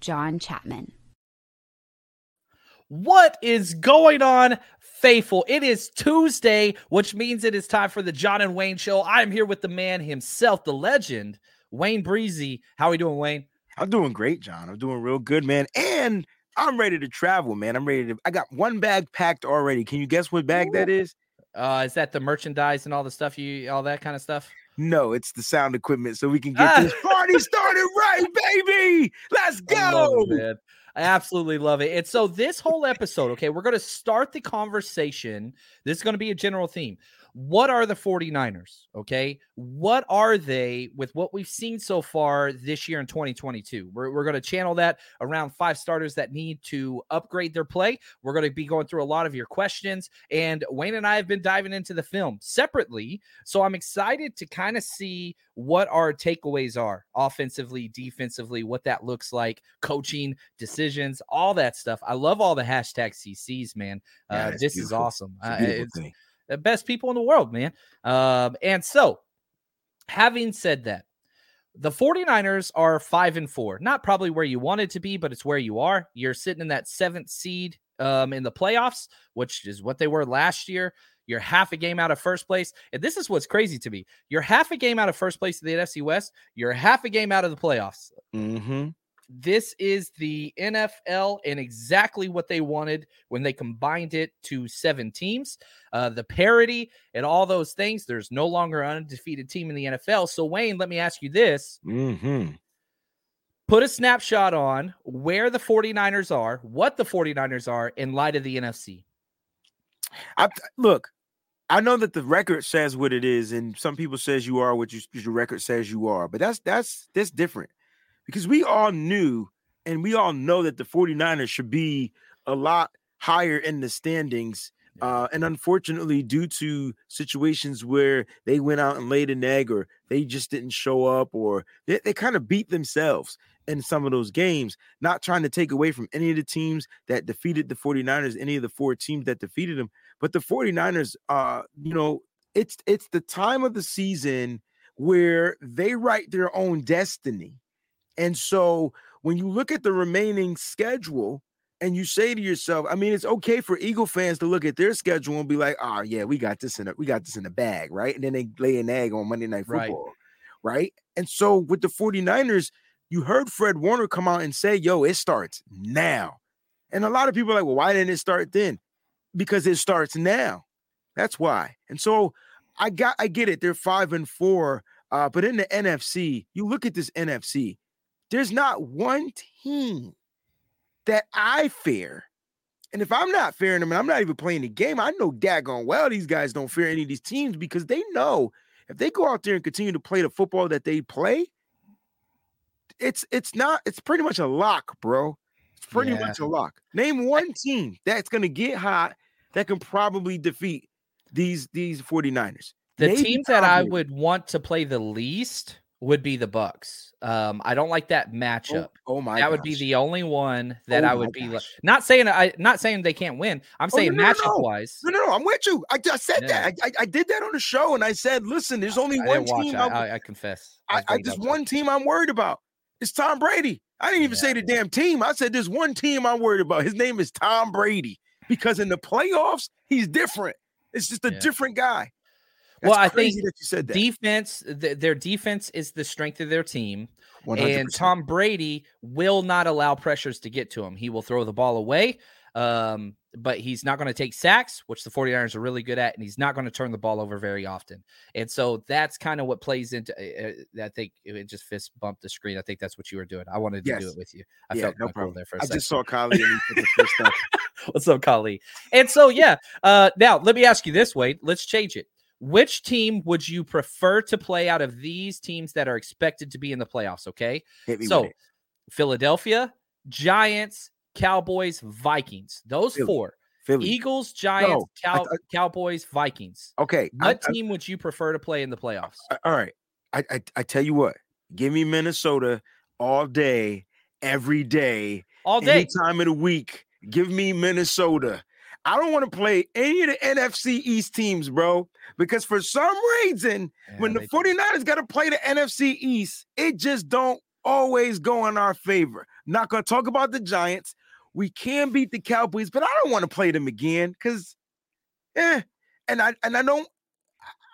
John Chapman. What is going on, faithful? It is Tuesday, which means it is time for the John and Wayne show. I'm here with the man himself, the legend, Wayne Breezy. How are we doing, Wayne? I'm doing great, John. I'm doing real good, man. And I'm ready to travel, man. I'm ready to. I got one bag packed already. Can you guess what bag that is? Uh, is that the merchandise and all the stuff you, all that kind of stuff? No, it's the sound equipment, so we can get ah. this party started right, baby. Let's go. It, I absolutely love it. And so this whole episode, okay, we're going to start the conversation. This is going to be a general theme what are the 49ers? Okay. What are they with what we've seen so far this year in 2022? We're, we're going to channel that around five starters that need to upgrade their play. We're going to be going through a lot of your questions. And Wayne and I have been diving into the film separately. So I'm excited to kind of see what our takeaways are offensively, defensively, what that looks like, coaching, decisions, all that stuff. I love all the hashtag CCs, man. Yeah, uh, this beautiful. is awesome. Uh, the best people in the world, man. Um, and so, having said that, the 49ers are five and four. Not probably where you wanted to be, but it's where you are. You're sitting in that seventh seed um, in the playoffs, which is what they were last year. You're half a game out of first place. And this is what's crazy to me. You're half a game out of first place in the NFC West. You're half a game out of the playoffs. Mm-hmm. This is the NFL and exactly what they wanted when they combined it to seven teams. Uh, the parity and all those things. There's no longer an undefeated team in the NFL. So, Wayne, let me ask you this. Mm-hmm. Put a snapshot on where the 49ers are, what the 49ers are in light of the NFC. I, look, I know that the record says what it is, and some people says you are what you, your record says you are, but that's that's that's different because we all knew and we all know that the 49ers should be a lot higher in the standings. Uh, and unfortunately, due to situations where they went out and laid an egg or they just didn't show up or they, they kind of beat themselves in some of those games, not trying to take away from any of the teams that defeated the 49ers, any of the four teams that defeated them. But the 49ers, uh, you know, it's it's the time of the season where they write their own destiny and so when you look at the remaining schedule and you say to yourself, I mean, it's okay for Eagle fans to look at their schedule and be like, oh yeah, we got this in a we got this in the bag, right? And then they lay an egg on Monday Night Football, right? right? And so with the 49ers, you heard Fred Warner come out and say, yo, it starts now. And a lot of people are like, well, why didn't it start then? Because it starts now. That's why. And so I got I get it. They're five and four. Uh, but in the NFC, you look at this NFC, there's not one team that I fear. And if I'm not fearing them and I'm not even playing the game, I know daggone well these guys don't fear any of these teams because they know if they go out there and continue to play the football that they play, it's it's not it's pretty much a lock, bro. It's pretty yeah. much a lock. Name one team that's gonna get hot that can probably defeat these these 49ers. The Maybe teams that I would want to play the least would be the Bucks. Um, I don't like that matchup. Oh, oh my! that would be the only one that Oh I would be like, gosh. not saying I not saying they can't win. I'm Oh, saying no, no, matchup no. wise. No, no, no. I'm with you. I, I said Yeah. that. I, I, did that on the show, and I said, listen, there's only I one team. I, I'm- I, I confess. I, was I waiting just one team I'm worried about. It's Tom Brady. I didn't even Yeah. say the damn team. I said there's one team I'm worried about. His name is Tom Brady because in the playoffs he's different. It's just a Yeah. different guy. Well, I think that you said that. defense. Th- their defense is the strength of their team. 100%. And Tom Brady will not allow pressures to get to him. He will throw the ball away, um, but he's not going to take sacks, which the 49ers are really good at, and he's not going to turn the ball over very often. And so that's kind of what plays into uh, I think it just fist bumped the screen. I think that's what you were doing. I wanted to do it with you. I Yeah, felt no problem. there for a I second. just saw Kylie and he put the first stuff. What's up, Kali? And so, yeah. Uh, now, let me ask you this way. Let's change it. Which team would you prefer to play out of these teams that are expected to be in the playoffs? Okay. So. Philadelphia, Giants, Cowboys, Vikings. Those Philly. four. Philly. Eagles, Giants, No, I- Cow- Cowboys, Vikings. Okay. What I- team would you prefer to play in the playoffs? All right. I, I I tell you what. Give me Minnesota all day, every day, All day. any time of the week. Give me Minnesota. I don't want to play any of the NFC East teams, bro, because for some reason, when the they do. 49ers got to play the NFC East, it just don't always go in our favor. Not going to talk about the Giants. We can beat the Cowboys, but I don't want to play them again because, eh. And I and I don't,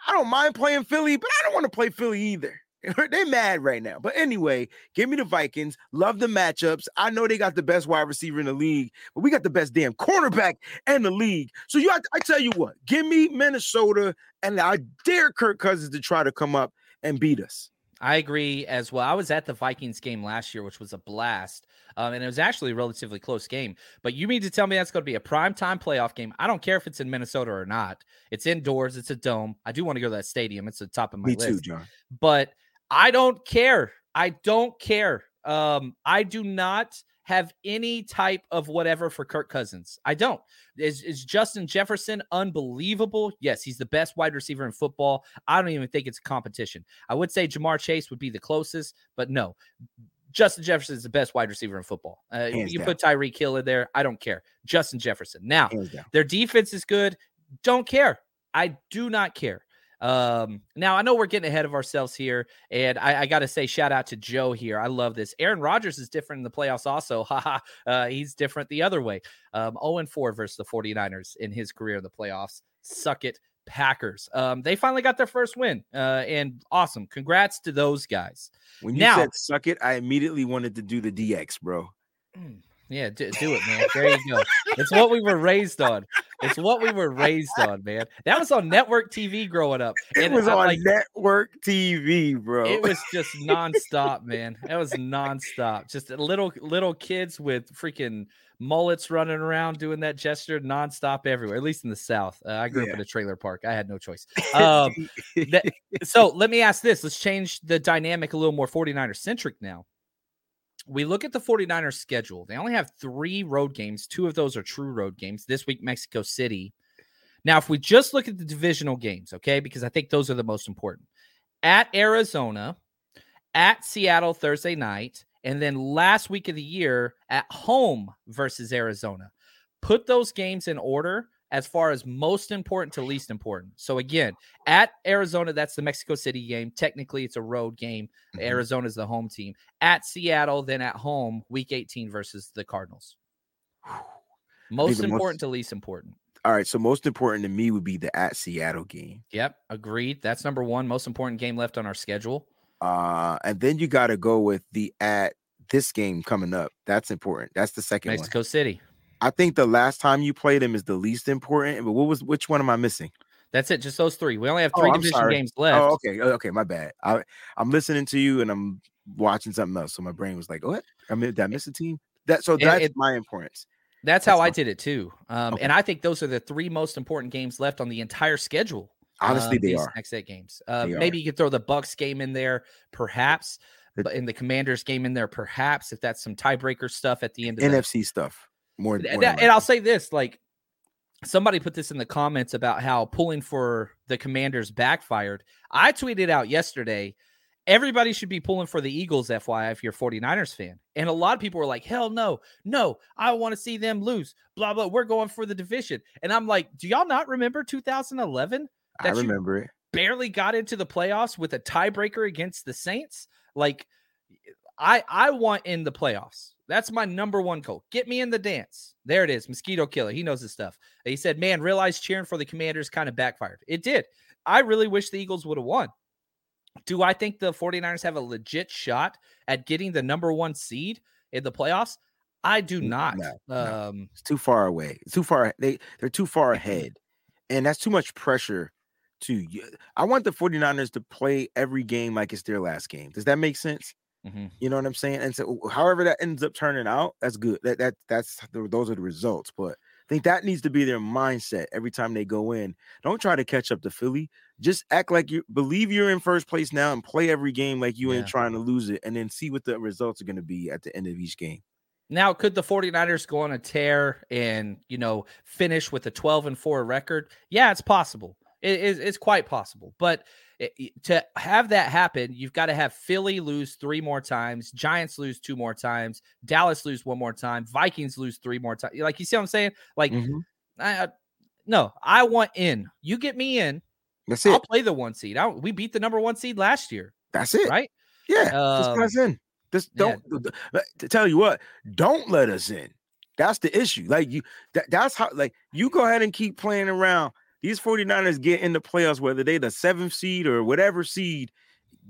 I don't mind playing Philly, but I don't want to play Philly either. They're mad right now. But anyway, give me the Vikings. Love the matchups. I know they got the best wide receiver in the league, but we got the best damn cornerback in the league. So you, I, I tell you what, give me Minnesota, and I dare Kirk Cousins to try to come up and beat us. I agree as well. I was at the Vikings game last year, which was a blast. Um, and it was actually a relatively close game. But you mean to tell me that's going to be a prime time playoff game? I don't care if it's in Minnesota or not. It's indoors, it's a dome. I do want to go to that stadium. It's the top of my Me list. too, John. But I don't care. I don't care. Um, I do not have any type of whatever for Kirk Cousins. I don't. Is, is Justin Jefferson unbelievable? Yes, he's the best wide receiver in football. I don't even think it's a competition. I would say Ja'Marr Chase would be the closest, but no. Justin Jefferson is the best wide receiver in football. Uh, you down. put Tyreek Hill in there. I don't care. Justin Jefferson. Now, their defense is good. Don't care. I do not care. Um, now I know we're getting ahead of ourselves here, and I, I got to say shout out to Joe here. I love this. Aaron Rodgers is different in the playoffs, also. Haha, uh, he's different the other way. Um, 0 4 versus the 49ers in his career in the playoffs. Suck it, Packers. Um, they finally got their first win, uh, and awesome. Congrats to those guys. When you Now- said suck it, I immediately wanted to do the DX, bro. Mm, Yeah, do, do it, man. There you go. It's what we were raised on. It's what we were raised on, man. That was on network TV growing up. It And was I'm on like, network TV, bro. it was just nonstop, man. That was nonstop. Just little little kids with freaking mullets running around doing that gesture nonstop everywhere. At least in the South. Uh, I grew up in a trailer park. I had no choice. Um, that- so let me ask this. Let's change the dynamic a little more 49er centric now. We look at the 49ers schedule. They only have three road games. Two of those are true road games. This week, Mexico City. Now, if we just look at the divisional games, okay, because I think those are the most important at Arizona, at Seattle Thursday night, and then last week of the year at home versus Arizona. Put those games in order as far as most important to least important. So again, at Arizona, that's the Mexico City game. Technically, it's a road game. Mhm. Arizona's the home team. At Seattle, then at home, week 18 versus the Cardinals. Most the most- important to least important. All right, so most important to me would be the at Seattle game. Yep, agreed. That's number one. Most important game left on our schedule. Uh, and then you got to go with the at this game coming up. That's important. That's the second one. Mexico City. I think the last time you played him is the least important. But what was which one am I missing? That's it. Just those three. We only have Oh, three I'm division sorry. games left. Oh, okay, oh, okay, my bad. I I'm listening to you and I'm watching something else, so my brain was like, "What? I mean, did I miss a team?" That so that's it- my importance. That's how That's I did it too. Um, Okay. And I think those are the three most important games left on the entire schedule. Honestly, um, they are. next eight games. Uh, maybe you could throw the Bucks game in there, perhaps, but in the Commanders game in there, perhaps if that's some tiebreaker stuff at the end of the NFC stuff more. More that- and I'll say this like somebody put this in the comments about how pulling for the commanders backfired. I tweeted out yesterday everybody should be pulling for the Eagles, FYI, if you're a 49ers fan. And a lot of people were like, hell no, no, I want to see them lose. Blah, blah. We're going for the division. And I'm like, do y'all not remember 2011? I remember it. Barely got into the playoffs with a tiebreaker against the Saints. Like, I I want in the playoffs. That's my number one goal. Get me in the dance. There it is. Mosquito killer. He knows his stuff. He said, Man, realize cheering for the commanders kind of backfired. It did. I really wish the Eagles would have won. Do I think the 49ers have a legit shot at getting the number one seed in the playoffs? I do not. No, no. Um, It's too far away. It's too far. They they're too far ahead, and that's too much pressure. To I want the 49ers to play every game like it's their last game. Does that make sense? Mhm. You know what I'm saying? And so, however that ends up turning out, that's good. That that that's the, those are the results. But I think that needs to be their mindset every time they go in. Don't try to catch up to Philly. Just act like you believe you're in first place now and play every game like you ain't trying to lose it, and then see what the results are going to be at the end of each game. Now, could the 49ers go on a tear and, you know, finish with a 12 and 4 record? Yeah, it's possible. It is it's quite possible. But it- to have that happen, you've got to have Philly lose three more times, Giants lose two more times, Dallas lose one more time, Vikings lose three more times. Like, you see what I'm saying? Like, Mhm. I, I- no, I want in. You get me in, That's it. I'll play the one seed. I, we beat the number one seed last year, That's it. right? Yeah. Um, us in. Just don't. To tell you what, don't let us in. That's the issue. Like you, that, that's how. Like you go ahead and keep playing around. These 49ers get in the playoffs, whether they the seventh seed or whatever seed.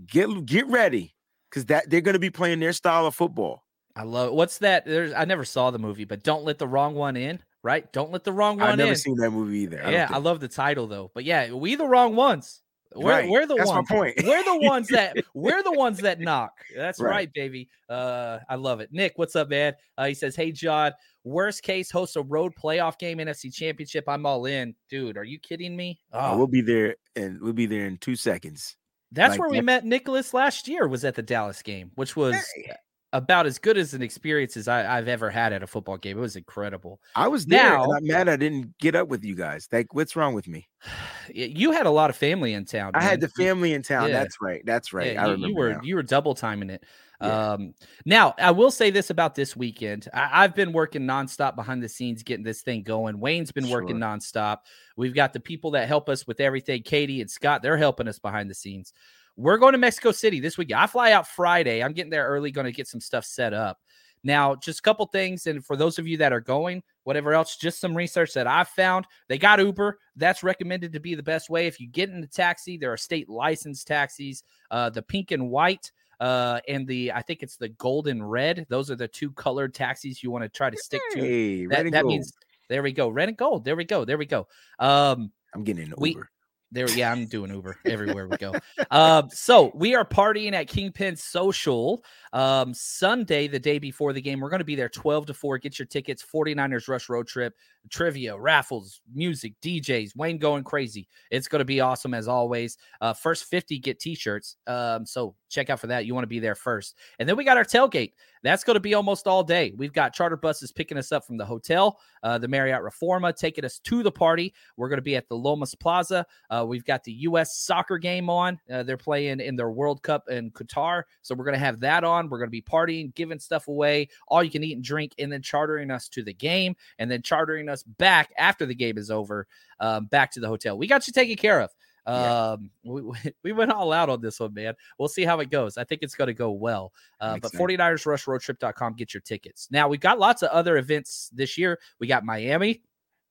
Get get ready, because that they're going to be playing their style of football. I love what's that? There's I never saw the movie, but don't let the wrong one in, right? Don't let the wrong one in. I've never in. seen that movie either. don't yeah, I love the title though. But yeah, we the wrong ones. We're, Right, we're the that's my ones. point. We're the ones that we're the ones that knock. That's right, Right. baby. Uh, I love it. Nick, what's up, man? Uh, he says, "Hey, John. Worst case, host a road playoff game, NFC Championship. I'm all in, dude. Are you kidding me? Oh, we'll be there, and we'll be there in two seconds. that's like where we met Nicholas last year. Was at the Dallas game, which was Hey. About as good as an experience as I, I've ever had at a football game. It was incredible. I was there, Now- and I'm mad I didn't get up with you guys. Like, what's wrong with me? You had a lot of family in town. I had the family in town. Yeah. That's right. That's right. Yeah, I remember you were now. you were double timing it. Yeah. Um, now I will say this about this weekend. I, I've been working nonstop behind the scenes getting this thing going. Wayne's been working nonstop. We've got the people that help us with everything. Katie and Scott, they're helping us behind the scenes. We're going to Mexico City this week. I fly out Friday. I'm getting there early, going to get some stuff set up. Now, just a couple things, and for those of you that are going, whatever else, just some research that I've found. They got Uber. That's recommended to be the best way. If you get in a taxi, there are state licensed taxis. Uh, the pink and white, uh, and the I think it's the golden red. Those are the two colored taxis you want to try to stick to. Hey, That, and that means there we go, red and gold. There we go. There we go. Um, I'm getting an we- Uber. There, yeah, I'm doing Uber everywhere we go. Um, so we are partying at Kingpin Social um, Sunday, the day before the game. We're going to be there 12 to 4. Get your tickets. 49ers Rush Road Trip, trivia, raffles, music, DJs, Wayne going crazy. It's going to be awesome as always. Uh, first 50 get t shirts. Um, so check out for that. You want to be there first. And then we got our tailgate. That's going to be almost all day. We've got charter buses picking us up from the hotel, uh, the Marriott Reforma, taking us to the party. We're going to be at the Lomas Plaza. Uh, we've got the U.S. soccer game on. Uh, they're playing in their World Cup in Qatar. So we're going to have that on. We're going to be partying, giving stuff away, all you can eat and drink, and then chartering us to the game and then chartering us back after the game is over um, back to the hotel. We got you taken care of. Um, we, we- we went all out on this one, man. We'll see how it goes. I think it's going to go well. Uh, but sense. 49ers Rush Roadtrip.com, get your tickets. Now, we've got lots of other events this year. We got Miami,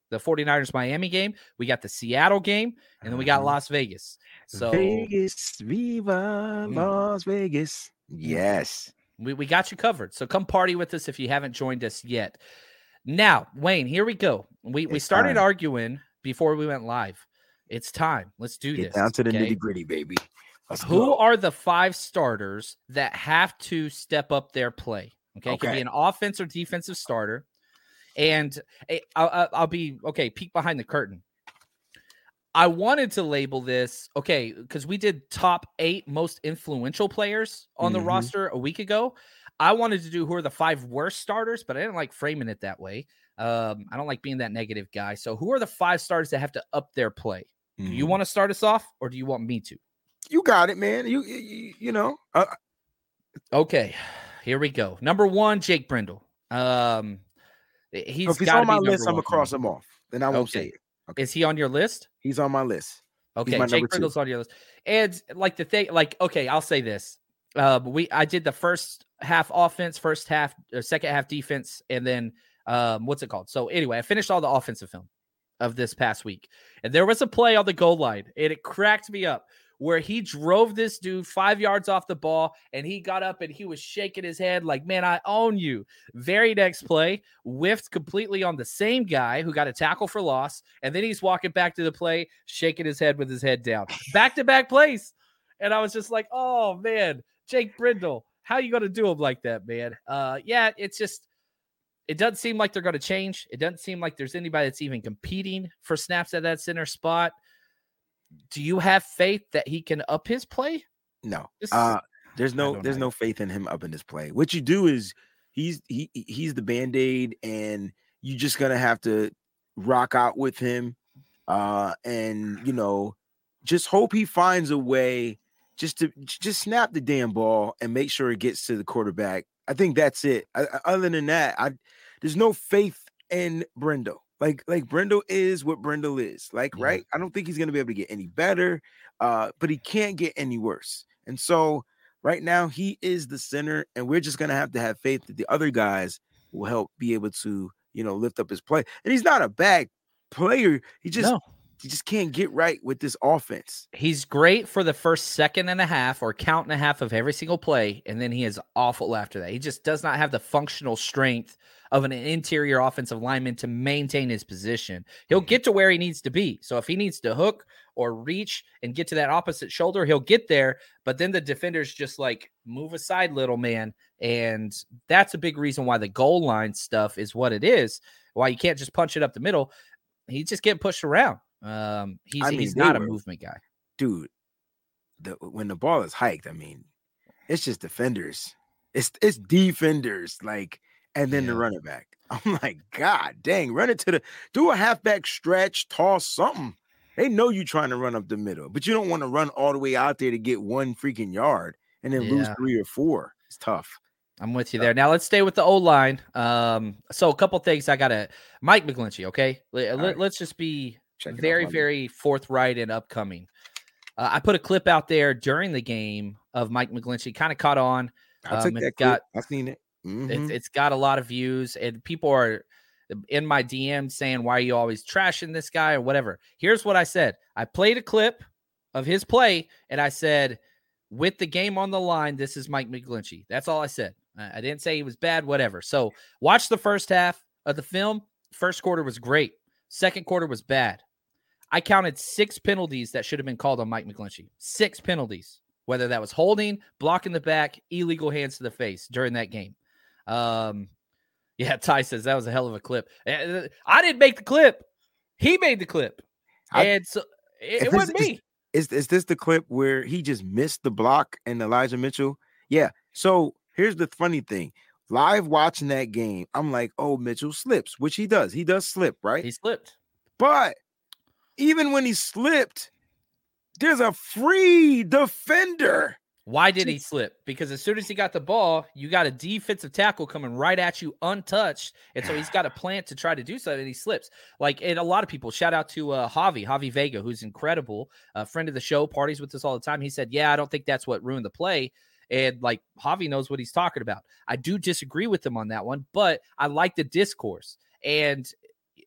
the 49ers Miami game. We got the Seattle game, and then we got Mhm. Las Vegas. So Vegas, Viva Mm. Las Vegas. Yes. we, we got you covered. So come party with us if you haven't joined us yet. Now, Wayne, here we go. We we started time. arguing before we went live. It's time. Let's do Get this. down to the okay? nitty gritty, baby. Let's Who go. are the five starters that have to step up their play? Okay, it could be an offense or defensive starter. And eh, I'll, I'll- be okay. Peek behind the curtain. I wanted to label this okay because we did top eight most influential players on the Mhm. roster a week ago. I wanted to do who are the five worst starters, but I didn't like framing it that way. Um, I don't like being that negative guy. So, who are the five starters that have to up their play? Do you Mhm. want to start us off, or do you want me to? you got it, man. You you, you know. Uh, okay, here we go. Number one, Jake Brendel. Um, he's if he's on my list, I'm gonna cross him off. Then I won't say it. Okay. Is he on your list? He's on my list. Okay, my Jake Brendel's two. On your list. And like the thing, like okay, I'll say this. Uh, we I did the first half offense, first half, or second half defense, and then um, what's it called? So anyway, I finished all the offensive film of this past week, and there was a play on the goal line, and it cracked me up where he drove this dude five yards off the ball, and he got up and he was shaking his head like, "Man, I own you." Very next play, whiffed completely on the same guy who got a tackle for loss, and then he's walking back to the play, shaking his head with his head down, back to back plays, and I was just like, "Oh man, Jake Brendel, how you gonna do him like that, man?" Uh, yeah, it's just. It doesn't seem like they're going to change. It doesn't seem like there's anybody that's even competing for snaps at that center spot. Do you have faith that he can up his play? No. This- Uh there's no there's know. no faith in him up in this play. What you do is he's he he's the band-aid and you're just gonna have to rock out with him uh and you know just hope he finds a way just to just snap the damn ball and make sure it gets to the quarterback. I think that's it. I, other than that, I there's no faith in Brendo. Like like Brendo is what Brendo is. Like right, I don't think he's gonna be able to get any better, uh, but he can't get any worse. And so right now he is the center, and we're just gonna have to have faith that the other guys will help be able to you know lift up his play. And he's not a bad player. He just no. He just can't get right with this offense. He's great for the first second and a half or count and a half of every single play, and then he is awful after that. He just does not have the functional strength of an interior offensive lineman to maintain his position. He'll mm-hmm. get to where he needs to be. So if he needs to hook or reach and get to that opposite shoulder, he'll get there. But then the defenders just like move aside, little man. And that's a big reason why the goal line stuff is what it is. Why you can't just punch it up the middle. He's just getting pushed around. Um, he's I mean, he's not a movement guy. dude, the when the ball is hiked, I mean, it's just defenders. It's it's defenders, like, and then the Yeah. running back. I'm like, God dang, run it to the do a halfback stretch, toss something. They know you trying to run up the middle, but you don't want to run all the way out there to get one freaking yard and then lose three or four. It's tough. I'm with you there. Now let's stay with the O line. Um, so a couple things I gotta Mike McGlinchey. Okay, let, right. us just be Check very, very forthright and upcoming. Uh, I put a clip out there during the game of Mike McGlinchey. Kind of caught on. I um, that got- clip. I seen it. Mhm. It's, it's got a lot of views, and people are in my DM saying, "Why are you always trashing this guy?" or whatever. Here's what I said: I played a clip of his play, and I said, "With the game on the line, this is Mike McGlinchey." That's all I said. I didn't say he was bad, whatever. So watch the first half of the film. First quarter was great. Second quarter was bad. I counted six penalties that should have been called on Mike McGlinchey. Six penalties, whether that was holding, blocking the back, illegal hands to the face during that game. Um, yeah, Ty says that was a hell of a clip. Uh, I didn't make the clip. He made the clip. I- and so it, it wasn't me. Is is this the clip where he just missed the block and Elijah Mitchell? Yeah. So here's the funny thing. Live watching that game, I'm like, oh, Mitchell slips, which he does. He does slip, right? He slipped. but even when he slipped, there's a free defender. Why did he slip? Because as soon as he got the ball, you got a defensive tackle coming right at you untouched. And so he's got a plant to try to do something and he slips. Like, and a lot of people, shout out to uh, Javi, Javi Vega, who's incredible, a friend of the show, parties with us all the time. He said, Yeah, I don't think that's what ruined the play. And like Javi knows what he's talking about. I do disagree with him on that one, but I like the discourse. And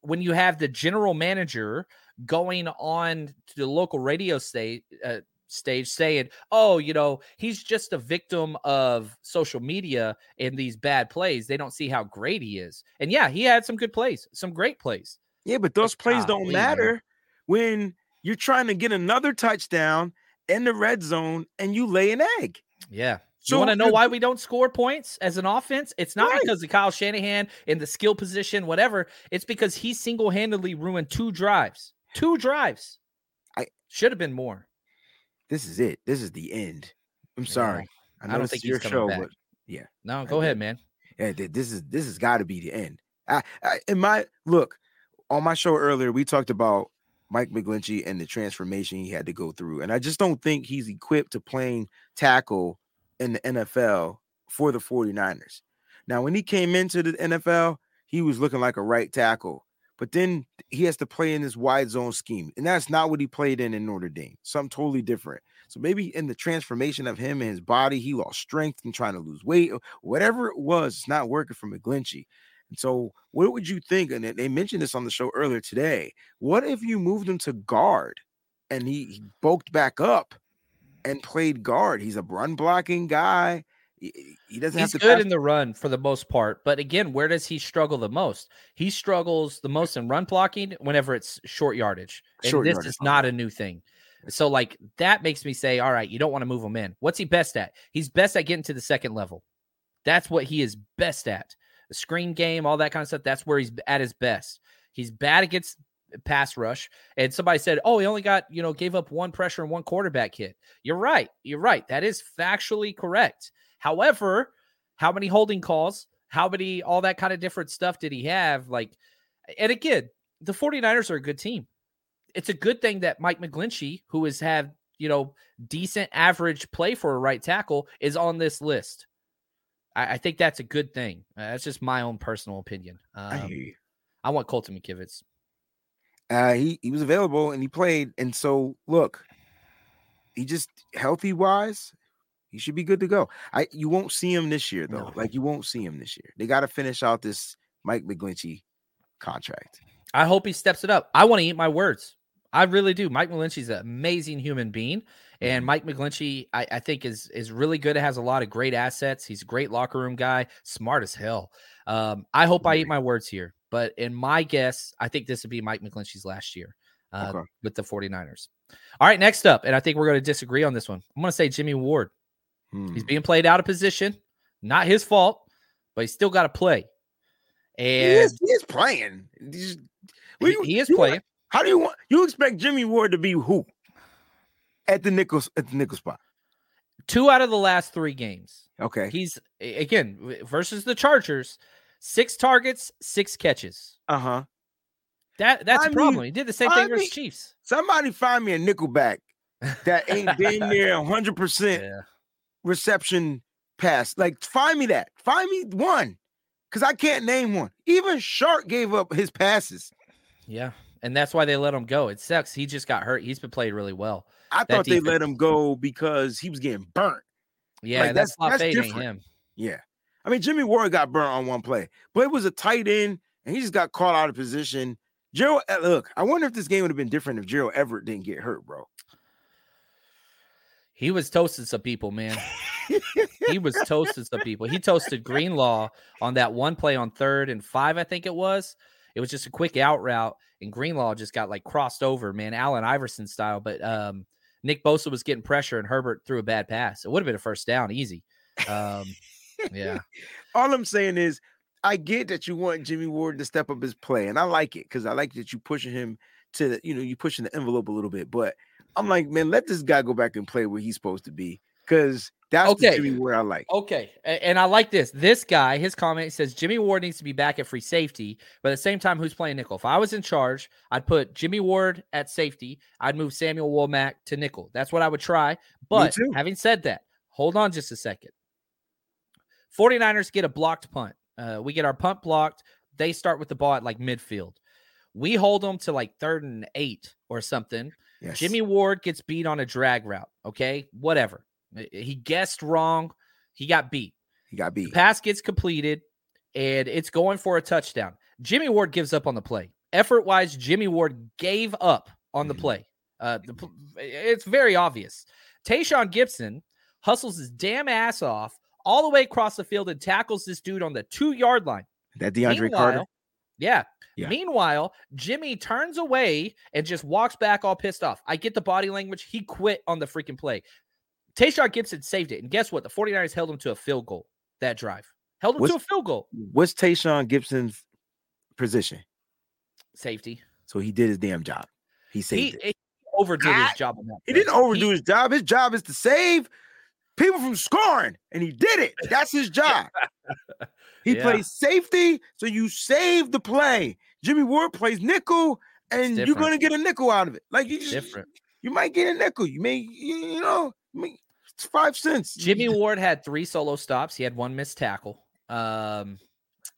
when you have the general manager going on to the local radio state, uh, stage saying, "Oh, you know, he's just a victim of social media and these bad plays. They don't see how great he is." And yeah, he had some good plays, some great plays. Yeah, but those plays don't golly, man. matter when you're trying to get another touchdown in the red zone and you lay an egg. Yeah. So you want to know why we don't score points as an offense? It's not Right. because of Kyle Shanahan in the skill position, whatever. It's because he single handedly ruined two drives. Two drives. I- should have been more. This is it. This is the end. I'm sorry. I I know don't think your he's show, back. but yeah. No, go get ahead, man. yeah, this is this has got to be the end. I, I in my look on my show earlier, we talked about Mike McGlinchey and the transformation he had to go through. And I just don't think he's equipped to playing tackle in the NFL for the 49ers. Now, when he came into the NFL, he was looking like a right tackle, but then he has to play in this wide zone scheme. And that's not what he played in in Notre Dame, something totally different. So maybe in the transformation of him and his body, he lost strength and trying to lose weight, whatever it was, it's not working for McGlinchey. And so, what would you think? And they mentioned this on the show earlier today. What if you moved him to guard and he, he bulked back up and played guard? He's a run blocking guy. He, doesn't He's have to good pass- in the run for the most part, but again, where does he struggle the most? He struggles the most in run blocking whenever it's short yardage. And Short this yardage, is not a new thing. So, like that makes me say, all right, you don't want to move him in. What's he best at? He's best at getting to the second level. That's what he is best at. The screen game, all that kind of stuff. That's where he's at his best. He's bad against uh, pass rush. And somebody said, "Oh, he only got you know gave up one pressure and one quarterback hit." You're right. You're right. That is factually correct. However, how many holding calls? How many all that kind of different stuff did he have? Like, and again, the 49ers are a good team. It's a good thing that Mike McGlinchey, who has had you know decent average play for a right tackle, is on this list. I, I think that's a good thing. Uh, that's just my own personal opinion. I Um, hear you. I want Colton McKivitz. Uh, he he was available and he played. And so look, he just healthy wise, he should be good to go. I you won't see him this year though. No. Like you won't see him this year. They got to finish out this Mike McGlinchey contract. I hope he steps it up. I want to eat my words. I really do. Mike McGlinchey's an amazing human being, and Mhm. Mike McGlinchey, I, I think, is is really good. It has a lot of great assets. He's a great locker room guy, smart as hell. Um, I hope I eat my words here, but in my guess, I think this would be Mike McGlinchey's last year uh, Okay. with the 49ers. All right, next up, and I think we're going to disagree on this one. I'm going to say Jimmy Ward. He's Hmm. being played out of position, not his fault, but he's still got to play. He And is, he is playing. He's- he, you- he is you want- playing. How do you want you expect Jimmy Ward to be who at the nickel at the nickel spot? Two out of the last three games. Okay. He's again versus the Chargers, six targets, six catches. Uh huh. That that's I a problem. mean- he did the same I thing versus Chiefs. Somebody find me a nickelback that ain't been there 100 percent Yeah. Reception pass. Like, find me that. Find me one. Because I can't name one. Even Shark gave up his passes. Yeah. And that's why they let him go. It sucks. He just got hurt. He's been played really well. I That thought they let him go because he was getting burnt. Yeah, Like, that's, that's- that's different. him. Yeah. I mean, Jimmy Ward got burnt on one play, but it was a tight end and he just got caught out of position. Gerald, uh, look, I wonder if this game would have been different if Gerald Everett didn't get hurt, bro. He was toasting some people, man. he was toasting some people. He toasted Greenlaw on that one play on third and five, I think it was. It was just a quick out route, and Greenlaw just got like crossed over, man, Allen Iverson style. But um, Nick Bosa was getting pressure, and Herbert threw a bad pass. It would have been a first down, easy. Um, yeah, All I'm saying is, I get that you want Jimmy Ward to step up his play, and I like it because I like that you pushing him to you know, you pushing the envelope a little bit. But I'm like, man, let this guy go back and play where he's supposed to be because that's the Okay. Jimmy Ward I like. Okay. And I like this. This guy, his comment says Jimmy Ward needs to be back at free safety, but at the same time, who's playing nickel? If I was in charge, I'd put Jimmy Ward at safety. I'd move Samuel Womack to nickel. That's what I would try. But having said that, hold on just a second. 49ers get a blocked punt. Uh, we get our punt blocked. They start with the ball at like midfield. We hold them to like third and eight or something. Yes. Jimmy Ward gets beat on a drag route. Okay, whatever. He guessed wrong. He got beat. he got The beat. pass gets completed, and it's going for a touchdown. Jimmy Ward gives up on the play. Effort wise, Jimmy Ward gave up on the Mhm. play. Uh, the, it's very obvious. Tashaun Gipson hustles his damn ass off all the way across the field and tackles this dude on the two yard line. That DeAndre Carter. Yeah. Yeah. Meanwhile, Jimmy turns away and just walks back all pissed off. I get the body language. He quit on the freaking play. Tashaun Gipson saved it. And guess what? The 49ers held him to a field goal that drive. Held him What's- to a field goal. What's Tashaun Gipson's position? Safety. So he did his damn job. He He, saved it. he overdid Ah, his job on that. He didn't overdo his job. His job is to save people from scoring, and he did it. That's his job. He Yeah. plays safety, so you save the play. Jimmy Ward plays nickel. and you're gonna get a nickel out of it. Like you just Different. you might get a nickel. You may you, know it's five cents. Jimmy Ward had three solo stops. He had one missed tackle. Um,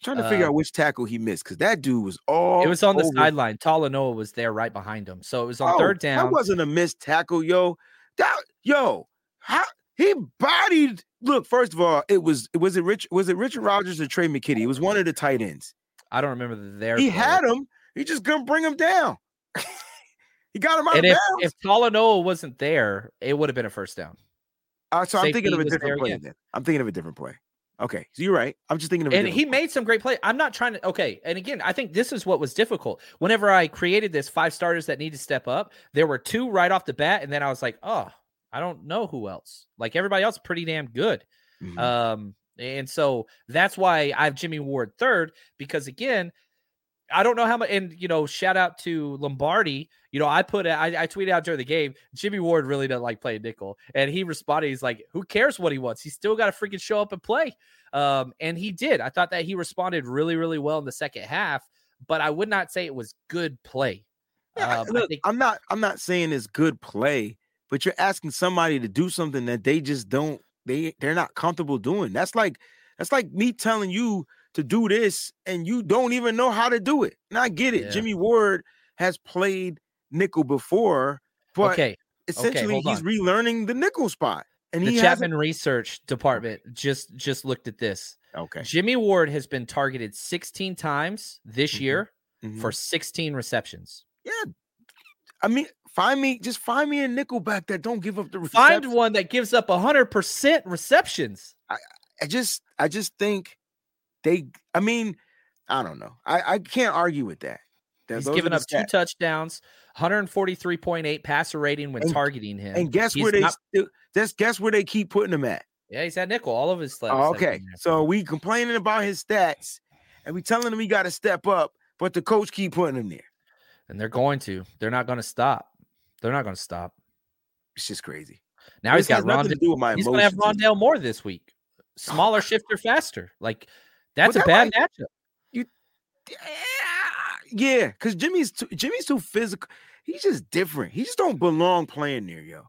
trying to figure uh, out which tackle he missed because that dude was all it was on the sideline. Talanoa was there right behind him. So it was on Oh, third That down. wasn't a missed tackle, yo. That yo, how he bodied. Look, first of all, it was was it Rich was it Richard Rodgers or Tre' McKitty? It was one of the tight ends. I don't remember the there. He had him. He just couldn't bring him down. he got him out And of if, bounds. if Talanoa wasn't there, it would have been a first down. Uh, so I'm thinking of a different play. Then I'm thinking of a different play. Okay, so you're right. I'm just thinking of. And he play. made some great play. I'm not trying to. Okay. And again, I think this is what was difficult. Whenever I created this five starters that need to step up, there were two right off the bat. And then I was like, oh, I don't know who else. Like everybody else, pretty damn good. Mhm. Um, and so that's why I have Jimmy Ward third because again, I don't know how much. And you know, shout out to Lombardi. You know, I put I, I tweeted out during the game. Jimmy Ward really doesn't like playing nickel, and he responded. He's like, "Who cares what he wants? He's still got to freaking show up and play." Um, and he did. I thought that he responded really, really well in the second half. But I would not say it was good play. Yeah, Um, look, think I'm not. I'm not saying it's good play, but you're asking somebody to do something that they just don't. They they're not comfortable doing. That's like that's like me telling you to do this and you don't even know how to do it. And I get it. Yeah. Jimmy Ward has played nickel before, but okay. essentially hold he's relearning the nickel spot. And The. Chapman Research Department just just looked at this. Okay. Jimmy Ward has been targeted 16 times this Mhm. year Mhm. for 16 receptions. yeah. I mean, find me just find me a nickelback that don't give up the Find one that gives up 100% receptions. I just I just think they I mean, I don't know. I, I can't argue with that. That- He's given up two touchdowns, 143.8 passer rating when And- targeting him. And guess He's where they not- still just guess where they keep putting him at. yeah, he's at nickel. All of his slaps. Oh, okay. So we complaining about his stats and we telling him he got to step up, but the coach keep putting him there. and they're going to. They're not going to stop. They're not going to stop. It's just crazy. Now he's This has got nothing Rondale. to do with my He's going to have. Rondale Moore this week. Smaller shifter, faster. Like that's that a bad might- matchup. Ah, yeah, because Jimmy's too, Jimmy's too physical. He's just different. He just don't belong playing there, yo.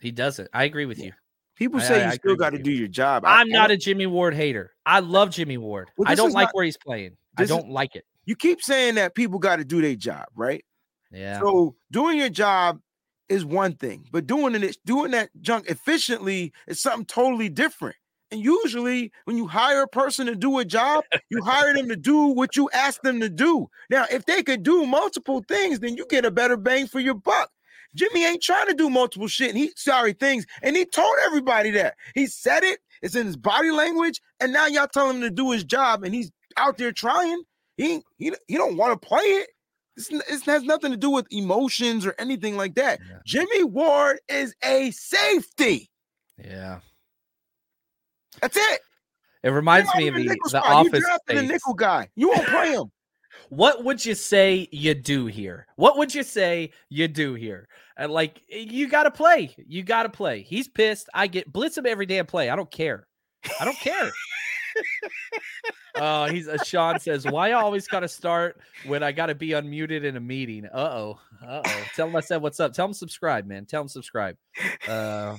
He doesn't. I agree with you. People say I- you I agree still got to you. do your job. I'm I not a Jimmy Ward hater. I love Jimmy Ward. Well, I don't like not- where he's playing. I don't like it. You keep saying that people got to do their job, right? Yeah. So doing your job is one thing, but doing it doing that junk efficiently is something totally different. And usually, when you hire a person to do a job, you hire them to do what you ask them to do. Now, if they could do multiple things, then you get a better bang for your buck. Jimmy ain't trying to do multiple shit. And he sorry things, and he told everybody that. He said it. It's in his body language, and now y'all tell him to do his job, and he's out there trying. He he he don't want to play it. It's, it has nothing to do with emotions or anything like that. Yeah. Jimmy Ward is a safety. yeah. That's it. It reminds me of the, the spot. You drafted space. nickel guy. You won't play him. What would you say you do here? What would you say you do here? And like you got to play. You got to play. He's pissed. I get blitz him every damn play. I don't care. I don't care. Oh, he's uh, Sean says, "Why I always got to start when I got to be unmuted in a meeting?" Uh oh, uh oh. Tell him I said what's up. Tell him subscribe, man. Tell him subscribe. Uh,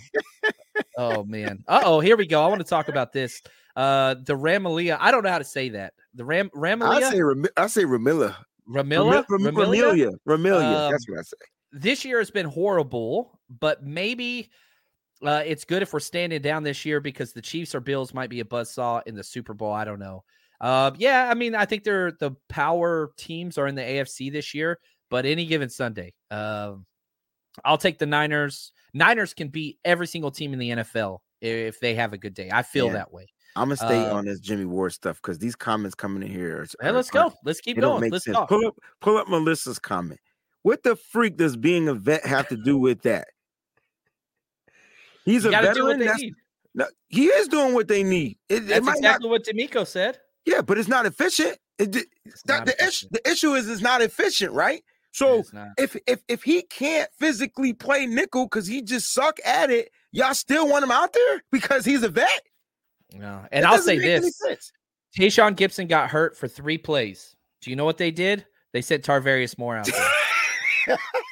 oh man. Uh oh. Here we go. I want to talk about this. Uh, the Ramalia. I don't know how to say that. The Ram I say Ram- I say Ramilla. Ramilla. Ram- Ram- Ramilia? Ramilia. Ramilia. Um, That's what I say. this year has been horrible, but maybe uh, it's good if we're standing down this year because the Chiefs or Bills might be a buzzsaw in the Super Bowl. I don't know. Uh, yeah, I mean, I think they're the power teams are in the AFC this year, but any given Sunday, um, I'll take the Niners. Niners can beat every single team in the NFL if they have a good day. I feel Yeah. that way. I'm gonna stay uh, on this Jimmy Ward stuff because these comments coming in here. Are, Hey, let's are- go. Let's keep going. Let's sense. talk. Pull up, pull up Melissa's comment. What the freak does being a vet have to do with that? He's You a got do what veteran. they That's, need. no, he is doing what they need. It, it That's might exactly what D'Amico said. yeah, but it's not efficient. It, It's not the, issue, efficient. the issue is it's not efficient, right? So It's not. if if if he can't physically play nickel because he just suck at it, y'all still want him out there because he's a vet. No. That And I'll say make this. sense. Tashaun Gipson got hurt for three plays. Do you know what they did? They sent Tarvarius Moore out there.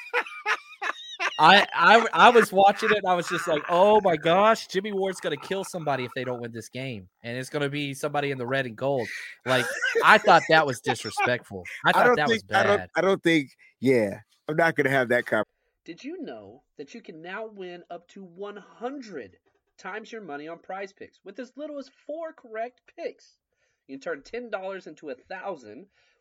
I, I I was watching it and I was just like, oh my gosh, Jimmy Ward's gonna kill somebody if they don't win this game. And it's gonna be somebody in the red and gold. Like I thought that was disrespectful. I thought don't that think, was bad. I don't, I don't think, yeah, I'm not going to have that conversation. Did you know that you can now win up to 100 times your money on prize picks with as little as four correct picks? You can turn $10 into a thousand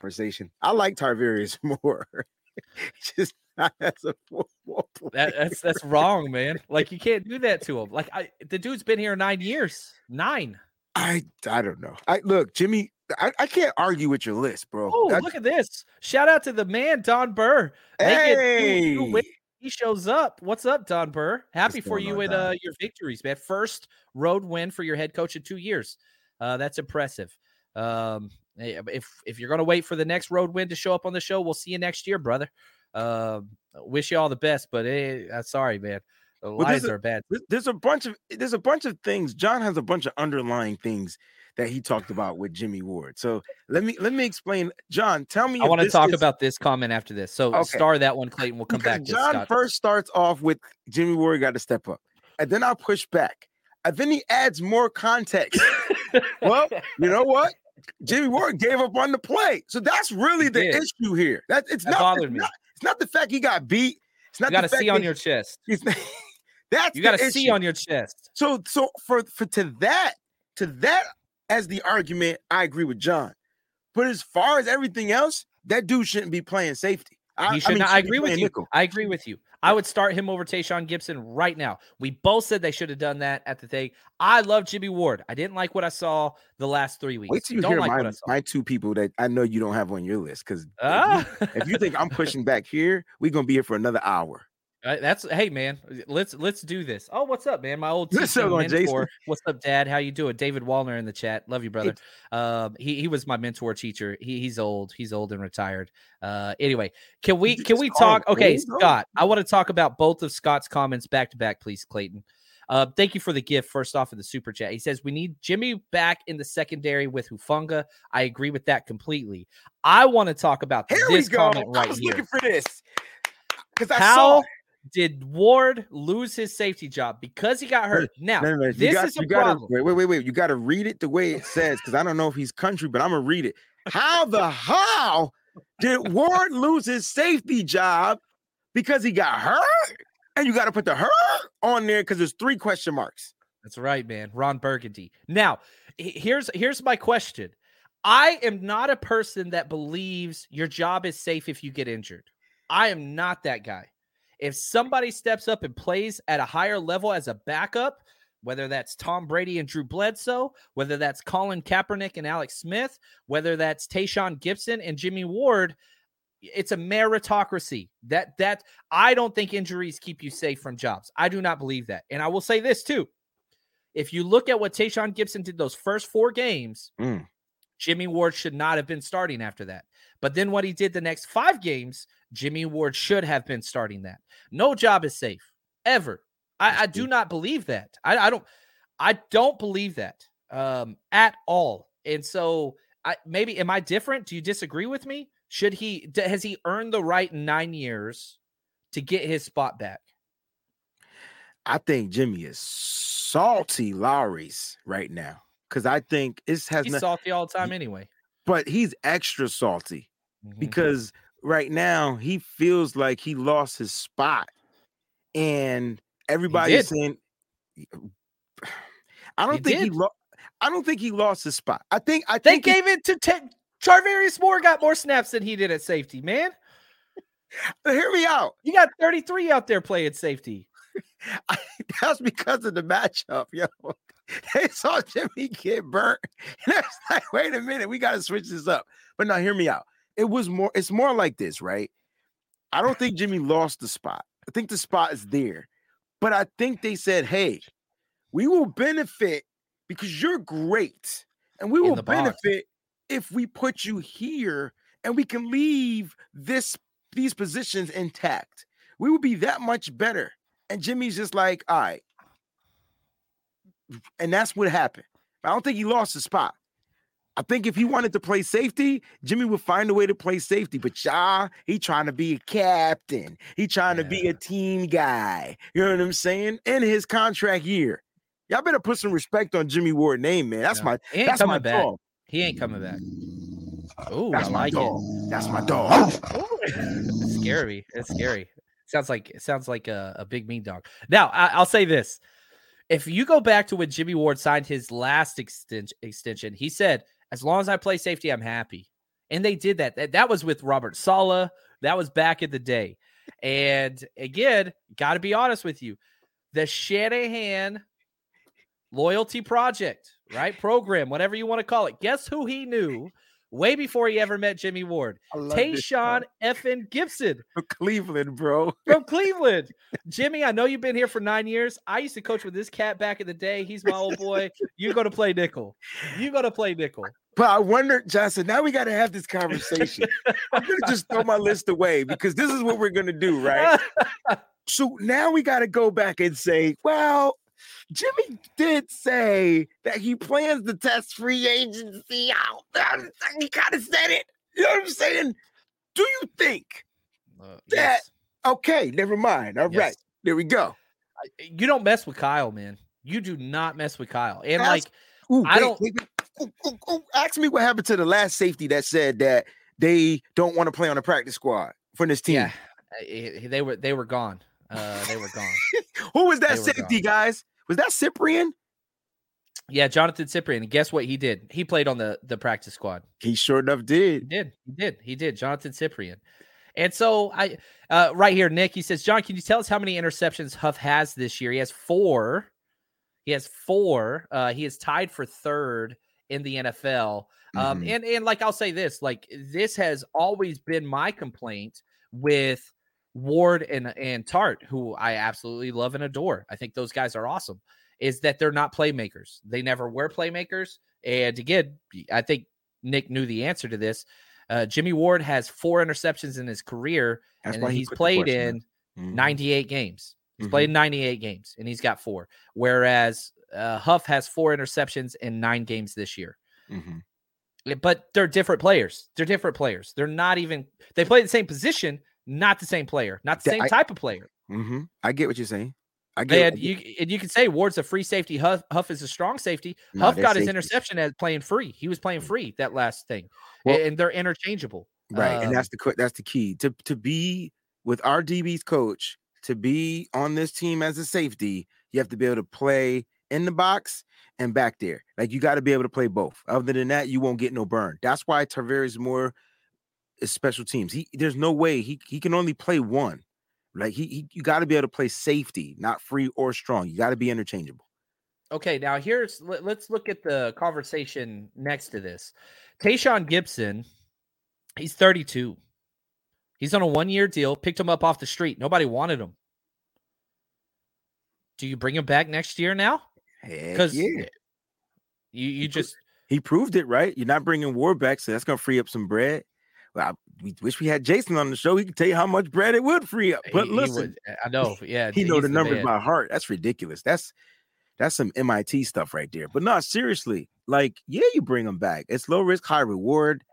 conversation. I like Tarvarius more. Just not as a football player. That, that's that's wrong, man. Like you can't do that to him. Like I, the dude's been here nine years. Nine. I I don't know. I look, Jimmy. I, I can't argue with your list, bro. Oh, look at this! Shout out to the man Don Burr. They get two- two Hey! He shows up. What's up, Don Burr? Happy for you with uh, your victories, man. First road win for your head coach in two years. Uh, that's impressive. Um, hey, if if you're gonna wait for the next road win to show up on the show, we'll see you next year, brother. Um, wish you all the best, but hey, uh, sorry, man. The Well, there's Lions a- are bad. There's- There's a bunch of there's a bunch of things. John has a bunch of underlying things that he talked about with Jimmy Ward. So let me let me explain. John, tell me. I want to talk is- about this comment after this. So Okay. star that one, Clayton. We'll come because back John Scott. first starts off with Jimmy Ward got to step up, and then I'll push back, and then he adds more context. well, you know what? Jimmy Ward gave up on the play, so that's really He the did. issue here. That it's That not. bothered it's me. not. It's not the fact he got beat. It's not You got fact see on that your chest. that's You got see issue. on your chest. So so for for to that to that as the argument, I agree with John. But as far as everything else, that dude shouldn't be playing safety. I, He should I, mean, not. I agree with you. nickel. I agree with you. I would start him over Tashaun Gipson right now. We both said they should have done that at the thing. I love Jimmy Ward. I didn't like what I saw the last three weeks. Wait till you Don't hear like my, my two people that I know you don't have on your list. Because Ah. if you think I'm pushing back here, we're gonna be here for another hour. Uh, that's hey man, let's let's do this. Oh, what's up, man? My old up, mentor. What's up, Dad? How you doing? David Wallner in the chat. Love you, brother. Um, he he was my mentor teacher. He he's old. He's old and retired. Uh, anyway, can we can we talk? Okay. Scott. I want to talk about both of Scott's comments back to back, please, Clayton. Uh, thank you for the gift. First off, in the super chat, he says we need Jimmy back in the secondary with Hufanga. I agree with that completely. I want to talk about Here this comment I right was here. looking for this because I How saw. Did Ward lose his safety job because he got hurt? Now, No, no, no, you this got- is a you gotta- problem. Wait, wait, wait, wait. You got to read it the way it says because I don't know if he's country, but I'm gonna read it. How the how did Ward lose his safety job because he got hurt? And you got to put the hurt on there because there's three question marks. That's right, man. Ron Burgundy. Now, here's here's my question. I am not a person that believes your job is safe if you get injured. I am not that guy. If somebody steps up and plays at a higher level as a backup, whether that's Tom Brady and Drew Bledsoe, whether that's Colin Kaepernick and Alex Smith, whether that's Tashaun Gipson and Jimmy Ward, it's a meritocracy. That that I don't think injuries keep you safe from jobs. I do not believe that. And I will say this too. If you look at what Tashaun Gipson did those first four games, Mm. Jimmy Ward should not have been starting after that. But then what he did the next five games, Jimmy Ward should have been starting that. No job is safe ever. I, I do not believe that. I, I don't. I don't believe that um, at all. And so, I maybe am I different? Do you disagree with me? Should he has he earned the right in nine years to get his spot back? I think Jimmy is salty Lowry's right now because I think it has He's not, salty all the time anyway. but he's extra salty Mhm. because right now he feels like he lost his spot and everybody's saying I don't He think he did. lost I don't think he lost his spot. I think I They think he- gave it to Tarvarius Moore. Got more snaps than he did at safety. Man, hear me out. you got 33 out there playing safety. I, that's because of the matchup, yo. They saw Jimmy get burnt. And it's like, wait a minute, we got to switch this up. But now, hear me out. It was more, it's more like this, right? I don't think Jimmy lost the spot. I think the spot is there. But I think they said, hey, we will benefit because you're great. And we In will benefit if we put you here and we can leave this these positions intact. We will be that much better. And Jimmy's just like, all right. And that's what happened. I don't think he lost his spot. I think if he wanted to play safety, Jimmy would find a way to play safety. But Ja, he trying to be a captain. He trying to be a team guy. You know what I'm saying? In his contract year. Y'all better put some respect on Jimmy Ward name, man. That's my he ain't that's my coming back. dog. He ain't coming back. Oh, That's I my like dog. it. That's my dog. It's scary. It's scary. Sounds like it sounds like a, a big mean dog. Now I, I'll say this: if you go back to when Jimmy Ward signed his last extension, he said, "As long as I play safety, I'm happy." And they did that. That, that was with Robert Saleh. That was back in the day. And again, got to be honest with you, the Shanahan loyalty project, right? Program, whatever you want to call it. Guess who he knew way before he ever met Jimmy Ward? I love this Tashaun effing Gipson From Cleveland, bro. from Cleveland. Jimmy, I know you've been here for nine years. I used to coach with this cat back in the day. He's my old boy. You're going to play nickel. You're going to play nickel. But I wonder, Johnson, now we got to have this conversation. I'm going to just throw my list away because this is what we're going to do, right? So now we got to go back and say, well, Jimmy did say that he plans to test free agency out. He kind of said it. You know what I'm saying? Do you think Uh, that? yes. Okay, never mind. All right, Yes. there we go. You don't mess with Kyle, man. You do not mess with Kyle. And Ask- like, Ooh, I wait, don't- wait, wait. Ooh, ooh. Ask me what happened to the last safety that said that they don't want to play on the practice squad for this team. yeah, they were they were gone. Uh, they were gone. Who was that They safety, guys? Was that Cyprien? Yeah, Johnathan Cyprien. And guess what he did? He played on the the practice squad. He sure enough He did. did. He did. He did. Johnathan Cyprien. And so I uh right here, Nick, he says, John, can you tell us how many interceptions Huff has this year? He has four. He has four. Uh he is tied for third in the NFL. Um Mhm. and and like I'll say this, like this has always been my complaint with Ward and and Tart, who I absolutely love and adore. I think those guys are awesome. Is that they're not playmakers. They never were playmakers. And again, I think Nick knew the answer to this. Uh, Jimmy Ward has four interceptions in his career, That's and why he he's played in Mhm. 98 games. He's Mhm. played 98 games, and he's got four. Whereas uh, Huff has four interceptions in nine games this year. Mhm. But they're different players. They're different players. They're not even. They play the same position, not the same player, not the same I- type of player. hmm I get what you're saying. I get. had you and you can say Ward's a free safety. Huff, Huff is a strong safety. Huff got his interception as playing free. He was playing free that last thing, Well- and they're interchangeable. Right, Um, and that's the that's the key to to be with our DB's coach to be on this team as a safety. You have to be able to play in the box and back there. Like you got to be able to play both. Other than that, you won't get no burn. That's why Tarvarius Moore is special teams. He there's no way he he can only play one. Like he, he you got to be able to play safety, not free or strong. You got to be interchangeable. Okay, now here's let, us look at the conversation next to this. Tashaun Gipson, he's 32. He's on a one-year deal. Picked him up off the street. Nobody wanted him. Do you bring him back next year now? Because yeah. you you pro- just He proved it, right? You're not bringing Ward back, so that's gonna free up some bread. Well, I, we wish we had Jason on the show. He could tell you how much bread it would free up. But he- he listen, would- I know. Yeah, he know he's the numbers man. by heart. That's ridiculous. That's that's some MIT stuff right there. But no, seriously, like, yeah, you bring him back. It's low risk, high reward.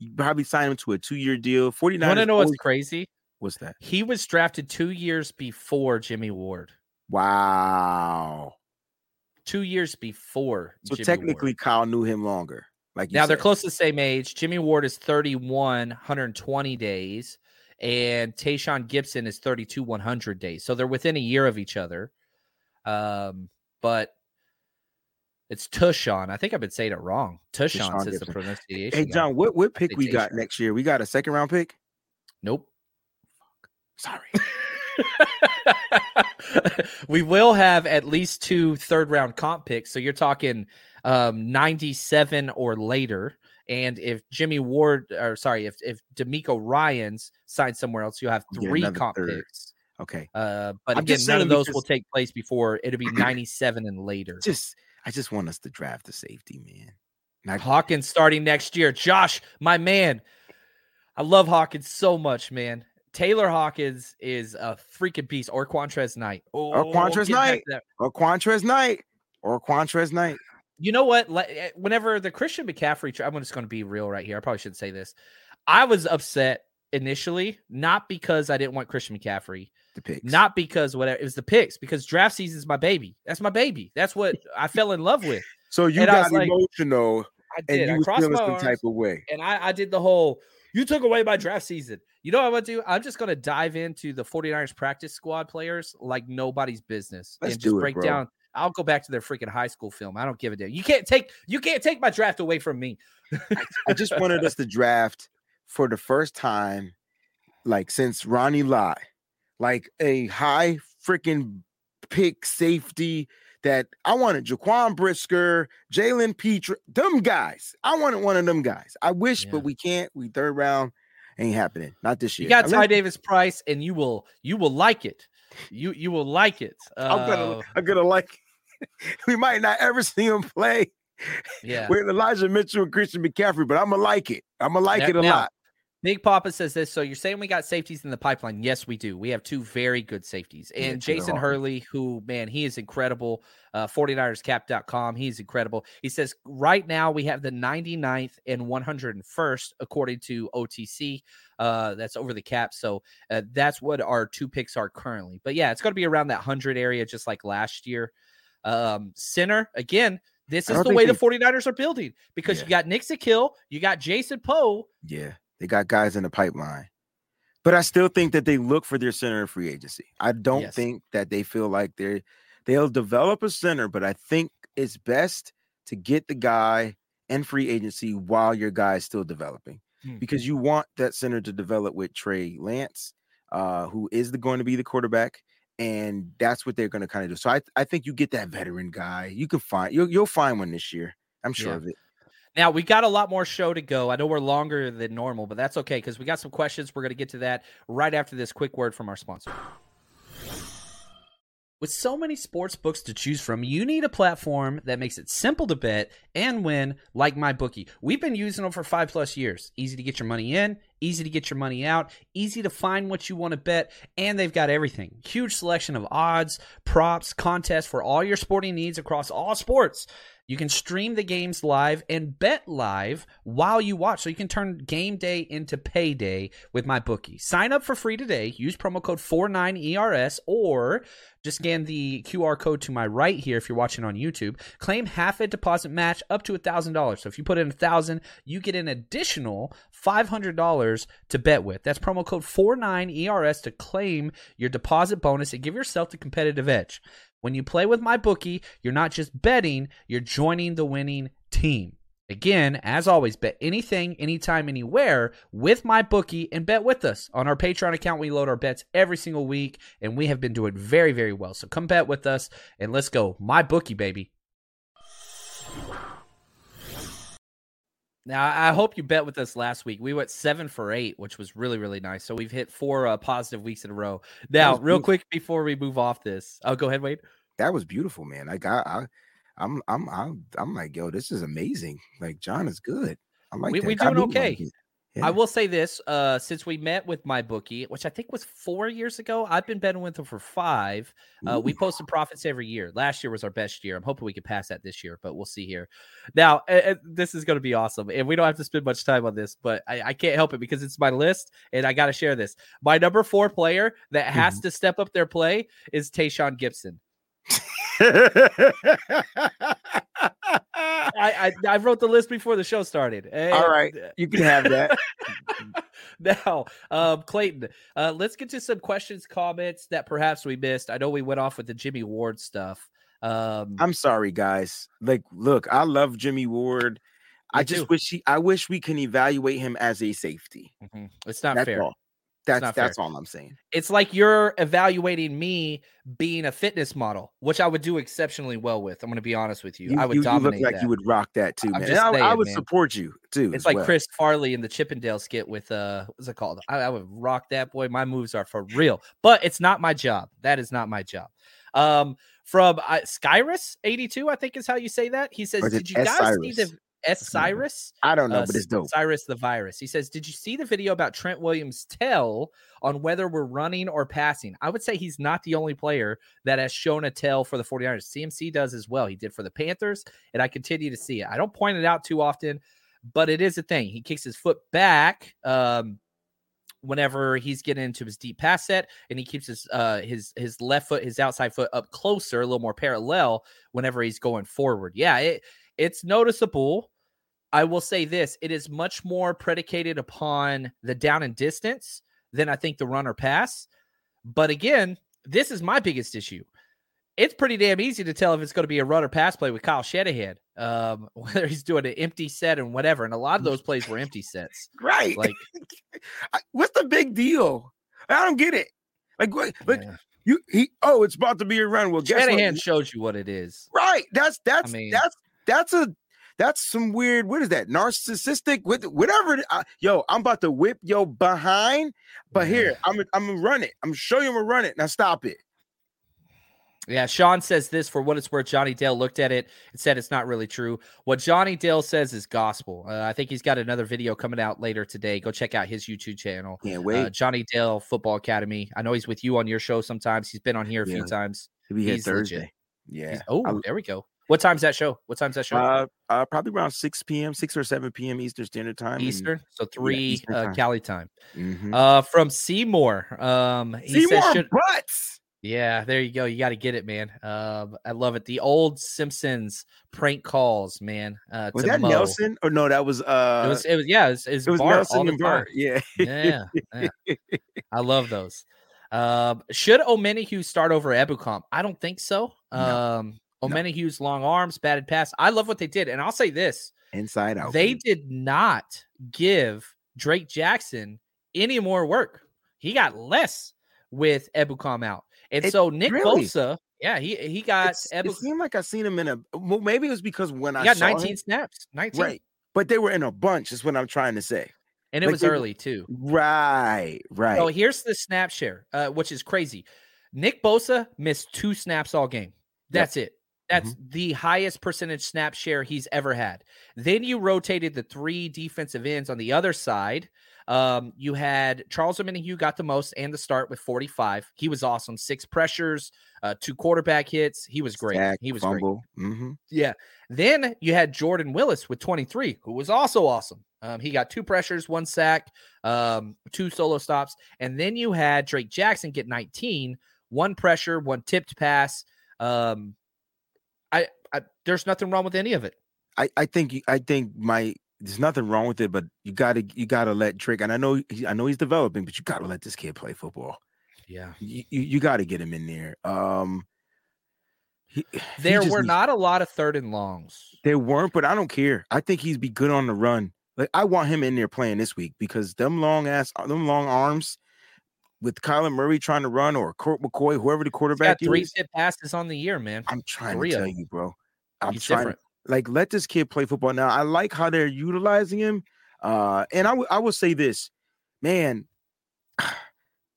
You probably sign him to a two year deal. 49 Want to know what's crazy? what's that? He was drafted two years before Jimmy Ward. Wow. Two years before. So Jimmy technically, Ward. Kyle knew him longer. Like now they're close to the same age. Jimmy Ward is 31, 120 days, and Tashaun Gipson is 32, 100 days. So they're within a year of each other. Um, but it's Tushon. I think I've been saying it wrong. Tushon says the pronunciation. Hey. John, what what pick we got next year? We got a second round pick. Nope. Sorry. we will have at least two third round comp picks. So you're talking um, 97 or later. And if Jimmy Ward, or sorry, if if DeMeco Ryans signed somewhere else, you'll have three comp third. picks. Okay. Uh, but I'm again, none of those will take place before it'll be 97 and later. Just I just want us to draft a safety, man. Not- Hawkins starting next year. Josh, my man, I love Hawkins so much, man. Tayler Hawkins is a freaking beast. Or Qwuantrezz Knight. Oh, Qwuantrezz get Knight. or Qwuantrezz Knight. Or Qwuantrezz Knight. You know what? Eh, Whenever the Christian McCaffrey, tra- I'm just going to be real right here. I probably shouldn't say this. I was upset initially, not because I didn't want Christian McCaffrey, The picks. not because whatever. It was the picks because draft season is my baby. That's my baby. That's what I fell in love with. so you and got was like, emotional I and did. you I was crossed feeling my some type of way. and I, I did the whole you took away my draft season. You know what I'm gonna do? I'm just gonna dive into the 49ers practice squad players like nobody's business Let's and just it, break down. I'll go back to their freaking high school film. I don't give a damn. You can't take you can't take my draft away from me. I just wanted us to draft for the first time, like since Ronnie Lott, like a high freaking pick safety that I wanted Jaquan Brisker, Jalen Pitre, them guys. I wanted one of them guys. I wish, Yeah. but we can't. We third round ain't happening. Not this year. You got Ty Davis Price, and you will you will like it. You you will like it. I'm gonna, Uh, I'm gonna like. we might not ever see him play yeah. with Elijah Mitchell and Christian McCaffrey, but I'm gonna like it. I'm gonna like Now- it a now, lot. Big Papa says this. So you're saying we got safeties in the pipeline? Yes, we do. We have two very good safeties. And Taylor Jason Hurley, who, man, he is incredible. Uh, 49erscap.com. He's incredible. He says right now we have the 99th and 101st, according to OTC. Uh, that's over the cap. So uh, that's what our two picks are currently. But yeah, it's going to be around that 100 area, just like last year. Um, center, again, this is the way they- the 49ers are building because Yeah. you got Nick Kill, you got Jason Poe. Yeah, they got guys in the pipeline. But I still think that they look for their center in free agency. I don't Yes. think that they feel like they're they'll develop a center, but I think it's best to get the guy in free agency while your guy is still developing. Hmm. Because you want that center to develop with Trey Lance, uh, who is the, going to be the quarterback, and that's what they're going to kind of do. So I, I think you get that veteran guy. You can find you'll you'll find one this year. I'm sure Yeah. of it. Now we got a lot more show to go. I know we're longer than normal, but that's okay because we got some questions. We're going to get to that right after this quick word from our sponsor. With so many sports books to choose from, you need a platform that makes it simple to bet and win, like MyBookie. We've been using them for five plus years. Easy to get your money in, easy to get your money out, easy to find what you want to bet, and they've got everything. Huge selection of odds, props, contests for all your sporting needs across all sports. You can stream the games live and bet live while you watch. So you can turn game day into payday with my bookie. Sign up for free today. Use promo code 49ERS or just scan the QR code to my right here if you're watching on YouTube. Claim half a deposit match up to $1,000. So if you put in 1000 you get an additional $500 to bet with. That's promo code 49ERS to claim your deposit bonus and give yourself the competitive edge. When you play with my bookie, you're not just betting, you're joining the winning team. Again, as always, bet anything, anytime, anywhere with my bookie and bet with us. On our Patreon account, we load our bets every single week, and we have been doing very, very well. So come bet with us and let's go. My bookie, baby. Now, I hope you bet with us last week. We went seven for eight, which was really, really nice. So we've hit four uh, positive weeks in a row. Now, real quick before we move off this, oh, go ahead, Wade. That was beautiful, man. Like I, I I'm I'm I'm I'm like, yo, this is amazing. Like John is good. I like we, that. we doing do okay. like it. I will say this: uh, since we met with my bookie, which I think was four years ago, I've been betting with them for five. Uh, we posted profits every year. Last year was our best year. I'm hoping we can pass that this year, but we'll see here. Now, uh, this is going to be awesome, and we don't have to spend much time on this, but I, I can't help it because it's my list, and I got to share this. My number four player that has Mm-hmm. to step up their play is Tashaun Gipson. I, I I wrote the list before the show started. All right, you can have that. now, um, Clayton, uh, let's get to some questions, comments that perhaps we missed. I know we went off with the Jimmy Ward stuff. Um, I'm sorry, guys. Like, look, I love Jimmy Ward. I just too. wish he. I wish we can evaluate him as a safety. mhm, it's not That's fair. all. That's that's fair. all I'm saying. It's like you're evaluating me being a fitness model, which I would do exceptionally well with. I'm going to be honest with you. I would you, you dominate look like that. you would rock that too, man. And I, would man. support you too. It's like well. Chris Farley in the Chippendale skit with uh, what's it called? I, I would rock that boy. My moves are for real, but it's not my job. That is not my job. Um, from uh, Skyrus eighty two, I think is how you say that. He says, Or is it "Did you guys see the? S Cyrus?" I don't know, Uh, but it's dope. Cyrus the virus. He says, "Did you see the video about Trent Williams' tell on whether we're running or passing?" I would say he's not the only player that has shown a tell for the 49ers. CMC does as well. He did for the Panthers, and I continue to see it. I don't point it out too often, but it is a thing. He kicks his foot back um, whenever he's getting into his deep pass set, and he keeps his uh, his his left foot, his outside foot up closer, a little more parallel whenever he's going forward. Yeah, it it's noticeable. I will say this: it is much more predicated upon the down and distance than I think the run or pass. But again, this is my biggest issue. It's pretty damn easy to tell if it's going to be a run or pass play with Kyle Shanahan, um, whether he's doing an empty set and whatever. And a lot of those plays were empty sets. Right. Like, what's the big deal? I don't get it. Like, what? Like you, he. Oh, it's about to be a run. Well, guess Shanahan what? shows you what it is. Right. That's that's mean- that's that's a that's some weird. What is that? Narcissistic with whatever. I, yo, I'm about to whip yo behind, but here I'm I'm gonna run it. I'm gonna show you I'm gonna run it. Now stop it. Yeah, Sean says this for what it's worth. Johnny Dale looked at it and said it's not really true. What Johnny Dale says is gospel. Uh, I think he's got another video coming out later today. Go check out his YouTube channel. Can't wait. Uh, Johnny Dale Football Academy. I know he's with you on your show sometimes. He's been on here a few Yeah. times. to be here he's legit. Yeah. He's- oh, I- there we go. What time's that show? What time's that show? Uh, uh, probably around 6 p.m., 6 or 7 p.m. Eastern Standard Time. and- Eastern. So three Eastern uh, time. Cali time. Mhm. Uh, from Seymour. Um, he Seymour says, should, Butts. Yeah, there you go. You got to get it, man. Um, I love it. The old Simpsons prank calls, man. Uh, Was that Mo. Nelson? Or no, that was uh It was. It was. Yeah, it was, it was, it was Bart Nelson and Bart. time. Yeah. Yeah, yeah. I love those. Um, should Omenihu start over Ebukam? I don't think so. No. Um, No. Long arms, batted pass. I love what they did, and I'll say this: Inside out. they did not give Drake Jackson any more work. He got less with Ebukam out, and It- so Nick really? Bosa, yeah, he he got It's- Ebu, it seemed like I seen him in a well, maybe it was because when he I got saw 19 him, snaps, 19, right. But they were in a bunch, is what I'm trying to say. and it like was they early too. Right, right. So here's the snap share, uh, which is crazy. Nick Bosa missed two snaps all game. That's it. That's the highest percentage snap share he's ever had. Then you rotated the three defensive ends on the other side. Um, you had Charles Omenihu got the most and the start with 45. He was awesome. Six pressures, uh, two quarterback hits. He was great. Sack, he was fumble. Mm-hmm. great. Yeah. Then you had Jordan Willis with 23, who was also awesome. Um, he got two pressures, one sack, um, two solo stops, and then you had Drake Jackson get 19, one pressure, one tipped pass. Um, there's nothing wrong with any of it. I, I think I think my there's nothing wrong with it, but you gotta you gotta let Drake. And I know I know he's developing, but you gotta let this kid play football. Yeah. You you, you gotta get him in there. Um, he- he There just were needs- not a lot of third and longs. There weren't, but I don't care. I think he's be good on the run. Like I want him in there playing this week because them long ass, them long arms with Kyler Murray trying to run or Colt McCoy, whoever the He's quarterback got three is. passes on the year, man. I'm trying three to tell you, bro. I'm He's trying. different. Like let this kid play football now. I like how they're utilizing him. Uh, and I w- I will say this, man.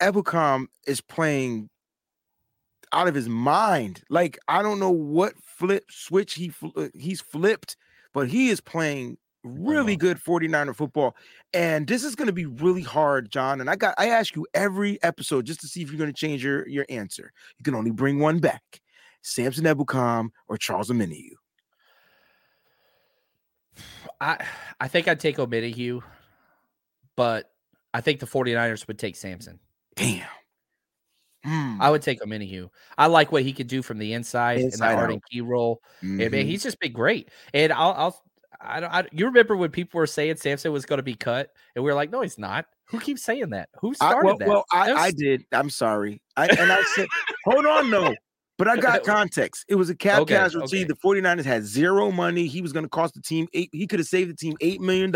Ebukam is playing out of his mind. Like I don't know what flip switch he fl- uh, he's flipped, but he is playing really good 49er football. And this is going to be really hard, John. And I got I ask you every episode just to see if you're going to change your your answer. You can only bring one back. Samson Ebukam or Charles Omenihu. I I think I'd take Omenihu, but I think the 49ers would take Samson. Damn. Hmm. I would take Omenihu. I like what he could do from the inside, in Inside that Arden out. key role. Yeah, man, he's just been great. And I'll, I'll I don't. I, you remember when people were saying Samson was going to be cut, and we were like, "No, he's not." Who keeps saying that? Who I, started well, that? well, I, That I did. I'm sorry. I, and I said, hold on, no. But I got context. It was a cap Okay, casualty. okay. The 49ers had zero money. He was going to cost the team eight. He could have saved the team $8 million.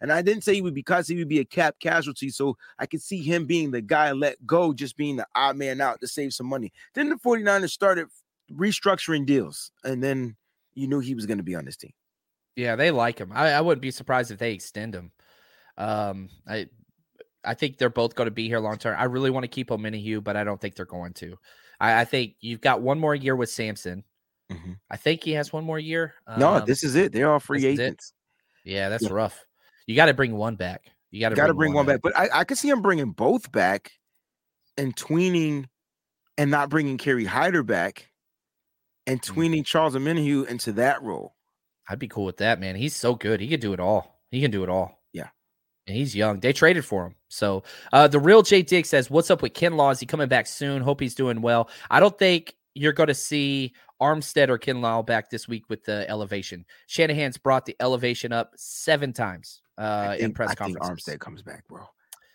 And I didn't say he would because he would be a cap casualty. So I could see him being the guy let go, just being the odd man out to save some money. Then the 49ers started restructuring deals. And then you knew he was going to be on this team. Yeah, they like him. I, I wouldn't be surprised if they extend him. Um, I I think they're both going to be here long term. I really want to keep him, Omenihu, but I don't think they're going to. I, I think you've got one more year with Samson. Mhm. I think he has one more year. no, Um, this is it. They're all free it. agents. yeah, that's Yeah. rough. You got to bring one back. You got to to bring one back. But I, I could see him bringing both back and tweening and not bringing Kerry Hyder back and Mm. tweening Charles Omenihu into that role. I'd be cool with that, man. He's so good. He could do it all. He can do it all. He's young. They traded for him. So uh the real Jay Dick says, What's up with Kinlaw? Is he coming back soon? Hope he's doing well. I don't think you're going to see Armstead or Kinlaw back this week with the elevation. Shanahan's brought the elevation up seven times uh I in press I think conferences. Armstead comes back, bro.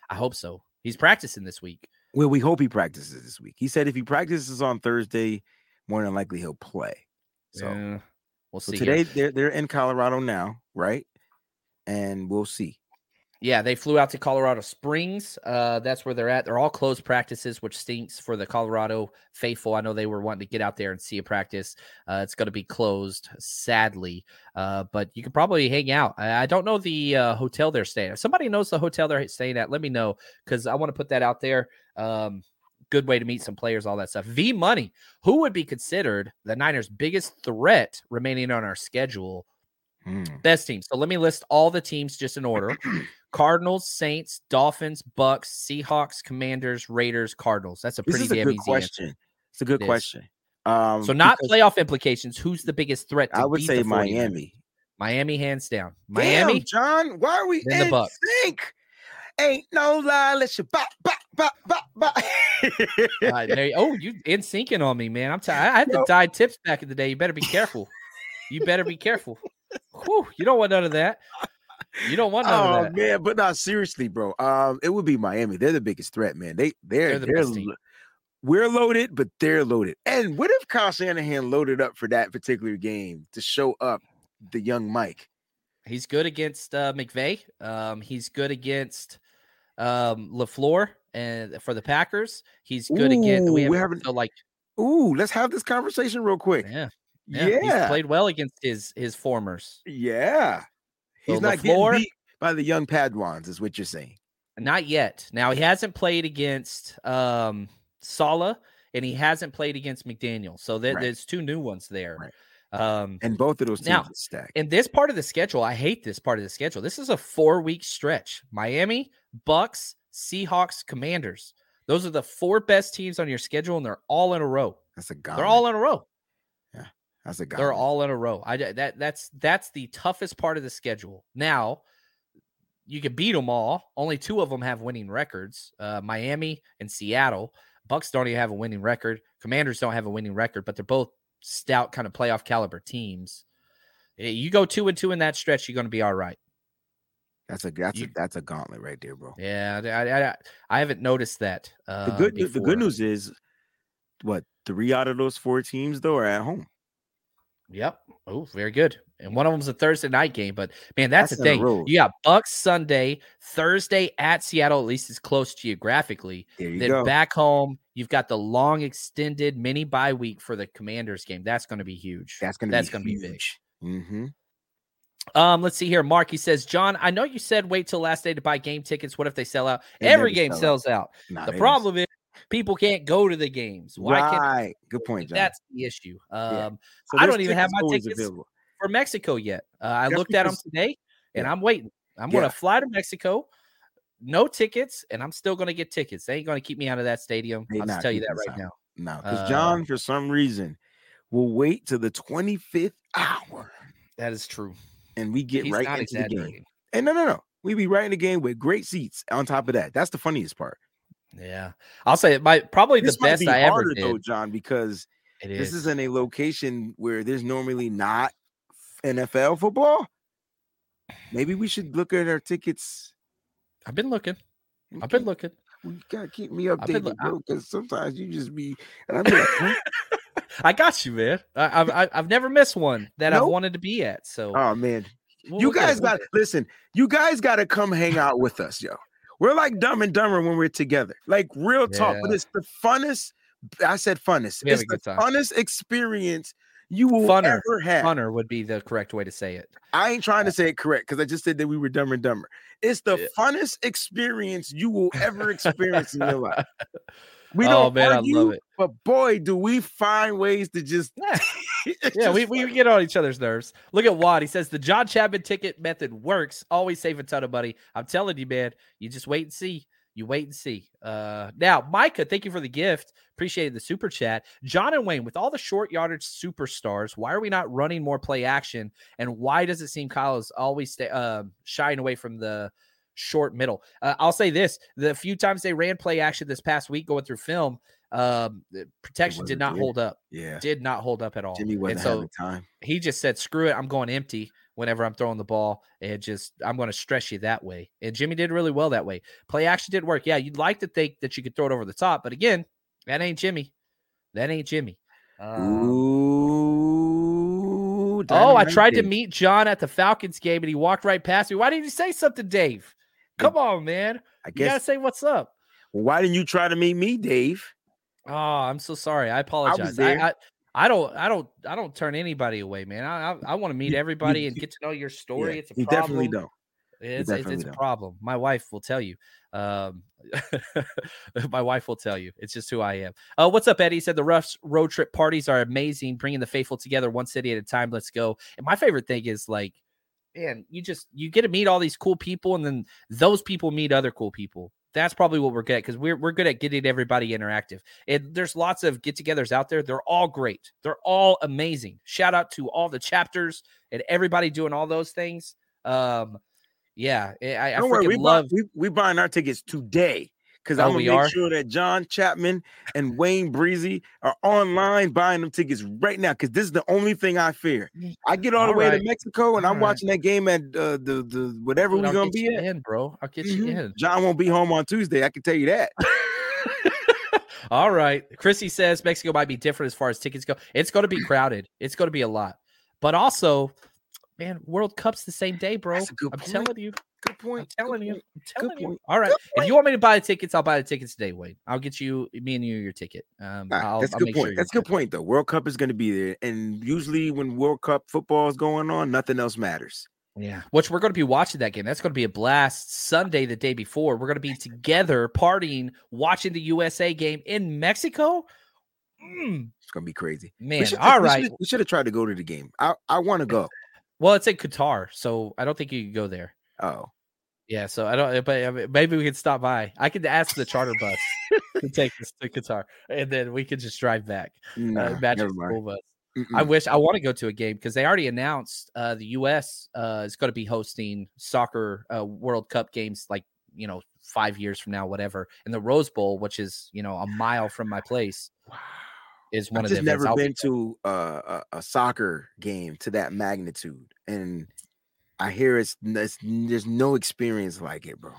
I hope so. He's practicing this week. Well, we hope he practices this week. He said if he practices on Thursday, more than likely he'll play. So, Yeah, we'll so see. here. today they're they're in Colorado now, right? And we'll see. Yeah, they flew out to Colorado Springs. Uh, that's where they're at. They're all closed practices, which stinks for the Colorado faithful. I know they were wanting to get out there and see a practice. Uh, it's going to be closed, sadly. Uh, but you can probably hang out. I, I don't know the uh, hotel they're staying at. If somebody knows the hotel they're staying at, let me know because I want to put that out there. Um, good way to meet some players, all that stuff. V Money, who would be considered the Niners' biggest threat remaining on our schedule? Hmm. Best teams. So let me list all the teams just in order. Cardinals, Saints, Dolphins, Bucks, Seahawks, Commanders, Raiders, Cardinals. That's a pretty damn good easy question. answer. It's a good It question. Um, So not playoff implications. Who's the biggest threat? To I would say Miami. Miami, hands down. Damn, Miami. John. Why are we Then the in Bucks. sync? Ain't no lie, let you bop, bop, bop, bop, bop. Uh, there you- oh, you in syncing on me, man. I'm tired. I had to dye tips back in the day. You better be careful. you better be careful. Whew, you don't want none of that. You don't want none oh of that. man, but not seriously, bro. Um, it would be Miami. They're the biggest threat, man. They they're They're the they're, best team. lo- we're loaded, but they're loaded. And what if Kyle Shanahan loaded up for that particular game to show up the young Mike? He's good against uh, McVay. Um, he's good against um, Lafleur and for the Packers. He's good against. Ooh, We we have haven't- so like Ooh, let's have this conversation real quick. yeah, Yeah, yeah. He's played well against his his formers. Yeah. He's So not LaFleur- getting beat by the young Padwans, is what you're saying. Not yet. Now he hasn't played against um Saleh and he hasn't played against McDaniel. So there, Right. there's two new ones there. Right. Um, And both of those teams Now, stacked. in this part of the schedule, I hate this part of the schedule. This is a four week stretch. Miami, Bucks, Seahawks, Commanders. Those are the four best teams on your schedule, and they're all in a row. That's a gauntlet. They're all in a row. That's a gauntlet. They're all in a row. I that that's that's the toughest part of the schedule. Now, you can beat them all. Only two of them have winning records: uh, Miami and Seattle. Bucks don't even have a winning record. Commanders don't have a winning record, but they're both stout, kind of playoff caliber teams. Eh, You go two and two in that stretch, you're going to be all right. That's a that's You- a that's a gauntlet right there, bro. Yeah, I, I, I- haven't noticed that. Uh, the good the good news is, what three out of those four teams though are at home. Yep. Oh, very good. And one of them's a Thursday night game, but man, that's, That's the on the thing. You got Bucks Sunday, Thursday at Seattle. At least it's close geographically. There you then go. back home, you've got the long extended mini bye week for the Commanders game. That's going to be huge. That's gonna that's be gonna be big. Mm-hmm. Um, let's see here. Mark, he says, John, I know you said wait till last day to buy game tickets. What if they sell out? They Every game sell sells out. Nah, the problem is people can't go to the games. Why can't Right. Good point, John. that's the issue. Um, Yeah. So I don't even have my tickets available. for Mexico yet. Uh, I looked at them today, and yeah. I'm waiting. I'm going to fly to Mexico. No tickets, and I'm still going to get tickets. They ain't going to keep me out of that stadium. They I'll just tell you that right out. now. No, because Uh, John, for some reason, will wait to the 25th hour That is true. and we get He's right into the game. And no, no, no. We be right in the game with great seats on top of that. That's the funniest part. Yeah, I'll say it. might probably This the best be I ever did. though, John, because this is. in a location where there's normally not NFL football. Maybe we should look at our tickets. I've been looking. I've been looking. You gotta keep me updated, bro. Because sometimes you just be. Like, huh? I got you, man. I, I've I- I've never missed one that I've wanted to be at. So oh man, we'll- you guys got listen. You guys got to come hang out with us, yo. We're like dumb and dumber when we're together. Like real talk, but it's the funnest. I said funnest. It's the time. funnest experience you will Funner. ever have. Funner would be the correct way to say it. I ain't trying to say it correct because I just said that we were dumber and dumber. It's the Yeah. funnest experience you will ever experience in your life. We oh don't man, argue, I love it. but boy, do we find ways to just Yeah. Yeah, we, we get on each other's nerves. Look at Watt. He says the John Chapman ticket method works. Always save a ton of money. I'm telling you, man. You just wait and see. You wait and see. Uh, now, Micah, thank you for the gift. Appreciated the super chat. John and Wayne, with all the short yardage superstars, why are we not running more play action? And why does it seem Kyle is always stay, uh, shying away from the short middle? Uh, I'll say this: the few times they ran play action this past week, going through film, um, the protection did not hold up. yeah. Did not hold up at all. Jimmy wasn't and so having time. he just said, "Screw it, I'm going empty." Whenever I'm throwing the ball, and just I'm going to stress you that way. And Jimmy did really well that way. Play action did work. Yeah, you'd like to think that you could throw it over the top, but again, that ain't Jimmy. That ain't Jimmy. Um, Ooh. oh, I tried to meet John at the Falcons game, and he walked right past me. Why didn't you say something, Dave? Come on, man. I You gotta say what's up. Well, why didn't you try to meet me, Dave? Oh, I'm so sorry. I apologize. I, there. I, I don't, I don't, I don't turn anybody away, man. I, I, I want to meet You- you- everybody and get to know your story. Yeah, it's a you problem. definitely don't. It's, it's, it's a problem. My wife will tell you. Um, my wife will tell you. It's just who I am. Uh, what's up, Eddie? He said the rough road trip parties are amazing, bringing the faithful together one city at a time. Let's go. And my favorite thing is like, man, you just you get to meet all these cool people, and then those people meet other cool people. That's probably what we're good at because we're we're good at getting everybody interactive. And there's lots of get-togethers out there. They're all great. They're all amazing. Shout out to all the chapters and everybody doing all those things. Um, yeah, I, I Don't worry, freaking we love. buy, we we buying our tickets today because Oh, I'm gonna we make are? sure that John Chapman and Wayne Breezy are online buying them tickets right now because this is the only thing I fear. I get all the way right. to Mexico and All I'm right. watching that game at uh, the the whatever Dude, we're I'll gonna be at. in, bro. I'll get you Mhm. in. John won't be home on Tuesday. I can tell you that. All right. Chrissy says Mexico might be different as far as tickets go. It's going to be crowded. It's going to be a lot. But also, man, World Cup's the same day, bro. That's a good I'm point. telling you. Good I'm point. telling good you. point. I'm telling you. point. All right. Good If you want me to buy the tickets, I'll buy the tickets today, Wade. I'll get you, me and you, your ticket. Um, All right, I'll, that's a I'll good make point. sure that's a good point, though. World Cup is going to be there, and usually when World Cup football is going on, nothing else matters. Yeah. Which we're going to be watching that game. That's going to be a blast. Sunday, the day before, we're going to be together partying, watching the USA game in Mexico. Mm. It's gonna be crazy. Man, we should, all we right. should- we should have tried to go to the game. I I want to go. Well, it's in Qatar, so I don't think you can go there. Oh, Yeah, so I don't. But maybe we could stop by. I could ask the charter bus to take us to Qatar, and then we could just drive back. nah, uh, never mind. school bus. Mm-mm. I wish I want to go to a game because they already announced uh, the U.S. Uh, is going to be hosting soccer uh, World Cup games, like you know, five years from now, whatever. And the Rose Bowl, which is you know a mile from my place, is one I've of the just never been to uh, a, a soccer game to that magnitude, and I hear it's, it's there's no experience like it, bro.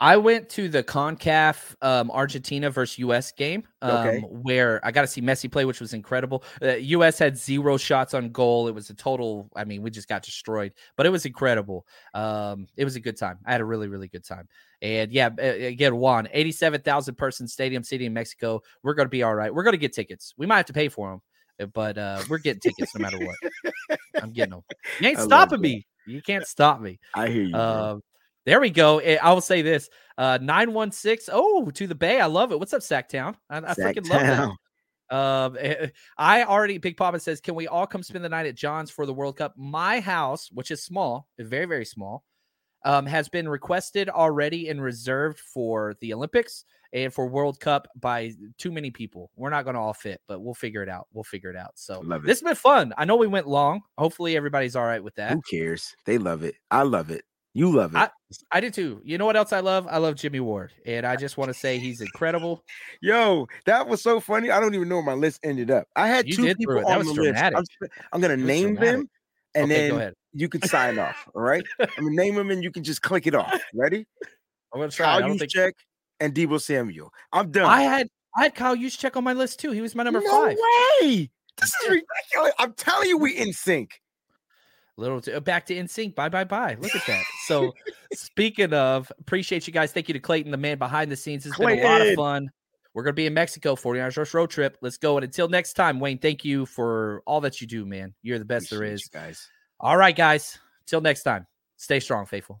I went to the CONCACAF um, Argentina versus US game um, Okay. where I got to see Messi play, which was incredible. Uh, US had zero shots on goal. It was a total, I mean, we just got destroyed, but it was incredible. Um, it was a good time. I had a really, really good time. And yeah, again, Juan, 87,000 person stadium city in Mexico. We're going to be all right. We're going to get tickets. We might have to pay for them, but uh, we're getting tickets no matter what. I'm getting them. You ain't I stopping me. You can't stop me. I hear you. Um, there we go. Eh, I will say this: uh, nine one six. Oh, to the Bay. I love it. What's up, Sactown? I, I freaking love that. Um, eh, I already. Big Papa says, "Can we all come spend the night at John's for the World Cup?" My house, which is small, very very small, um, has been requested already and reserved for the Olympics and for World Cup by too many people. We're not going to all fit, but we'll figure it out. We'll figure it out. So Love it. this has been fun. I know we went long. Hopefully everybody's all right with that. Who cares? They love it. I love it. You love it. I, I do too. You know what else I love? I love Jimmy Ward, and I just want to say he's incredible. Yo, that was so funny. I don't even know where my list ended up. I had You two did people. That on was the list. I'm, s- I'm gonna name dramatic. them, and Okay, go then ahead. you can sign off. All right. I'm gonna name them, and you can just click it off. Ready? I'm gonna try. I Kyle don't think Juszczyk and Deebo Samuel. I'm done. I had I had Kyle Juszczyk on my list too. He was my number no five. way. This is ridiculous. I'm telling you, we in sync. Little t- uh, back to in sync. Bye bye bye. Look at that. So speaking of, appreciate you guys. Thank you to Clayton, the man behind the scenes. It's been a lot of fun. We're gonna be in Mexico, 49 hours road trip. Let's go. And until next time, Wayne, thank you for all that you do, man. You're the best there Appreciate is. you guys. All right, guys. Till next time. Stay strong, faithful.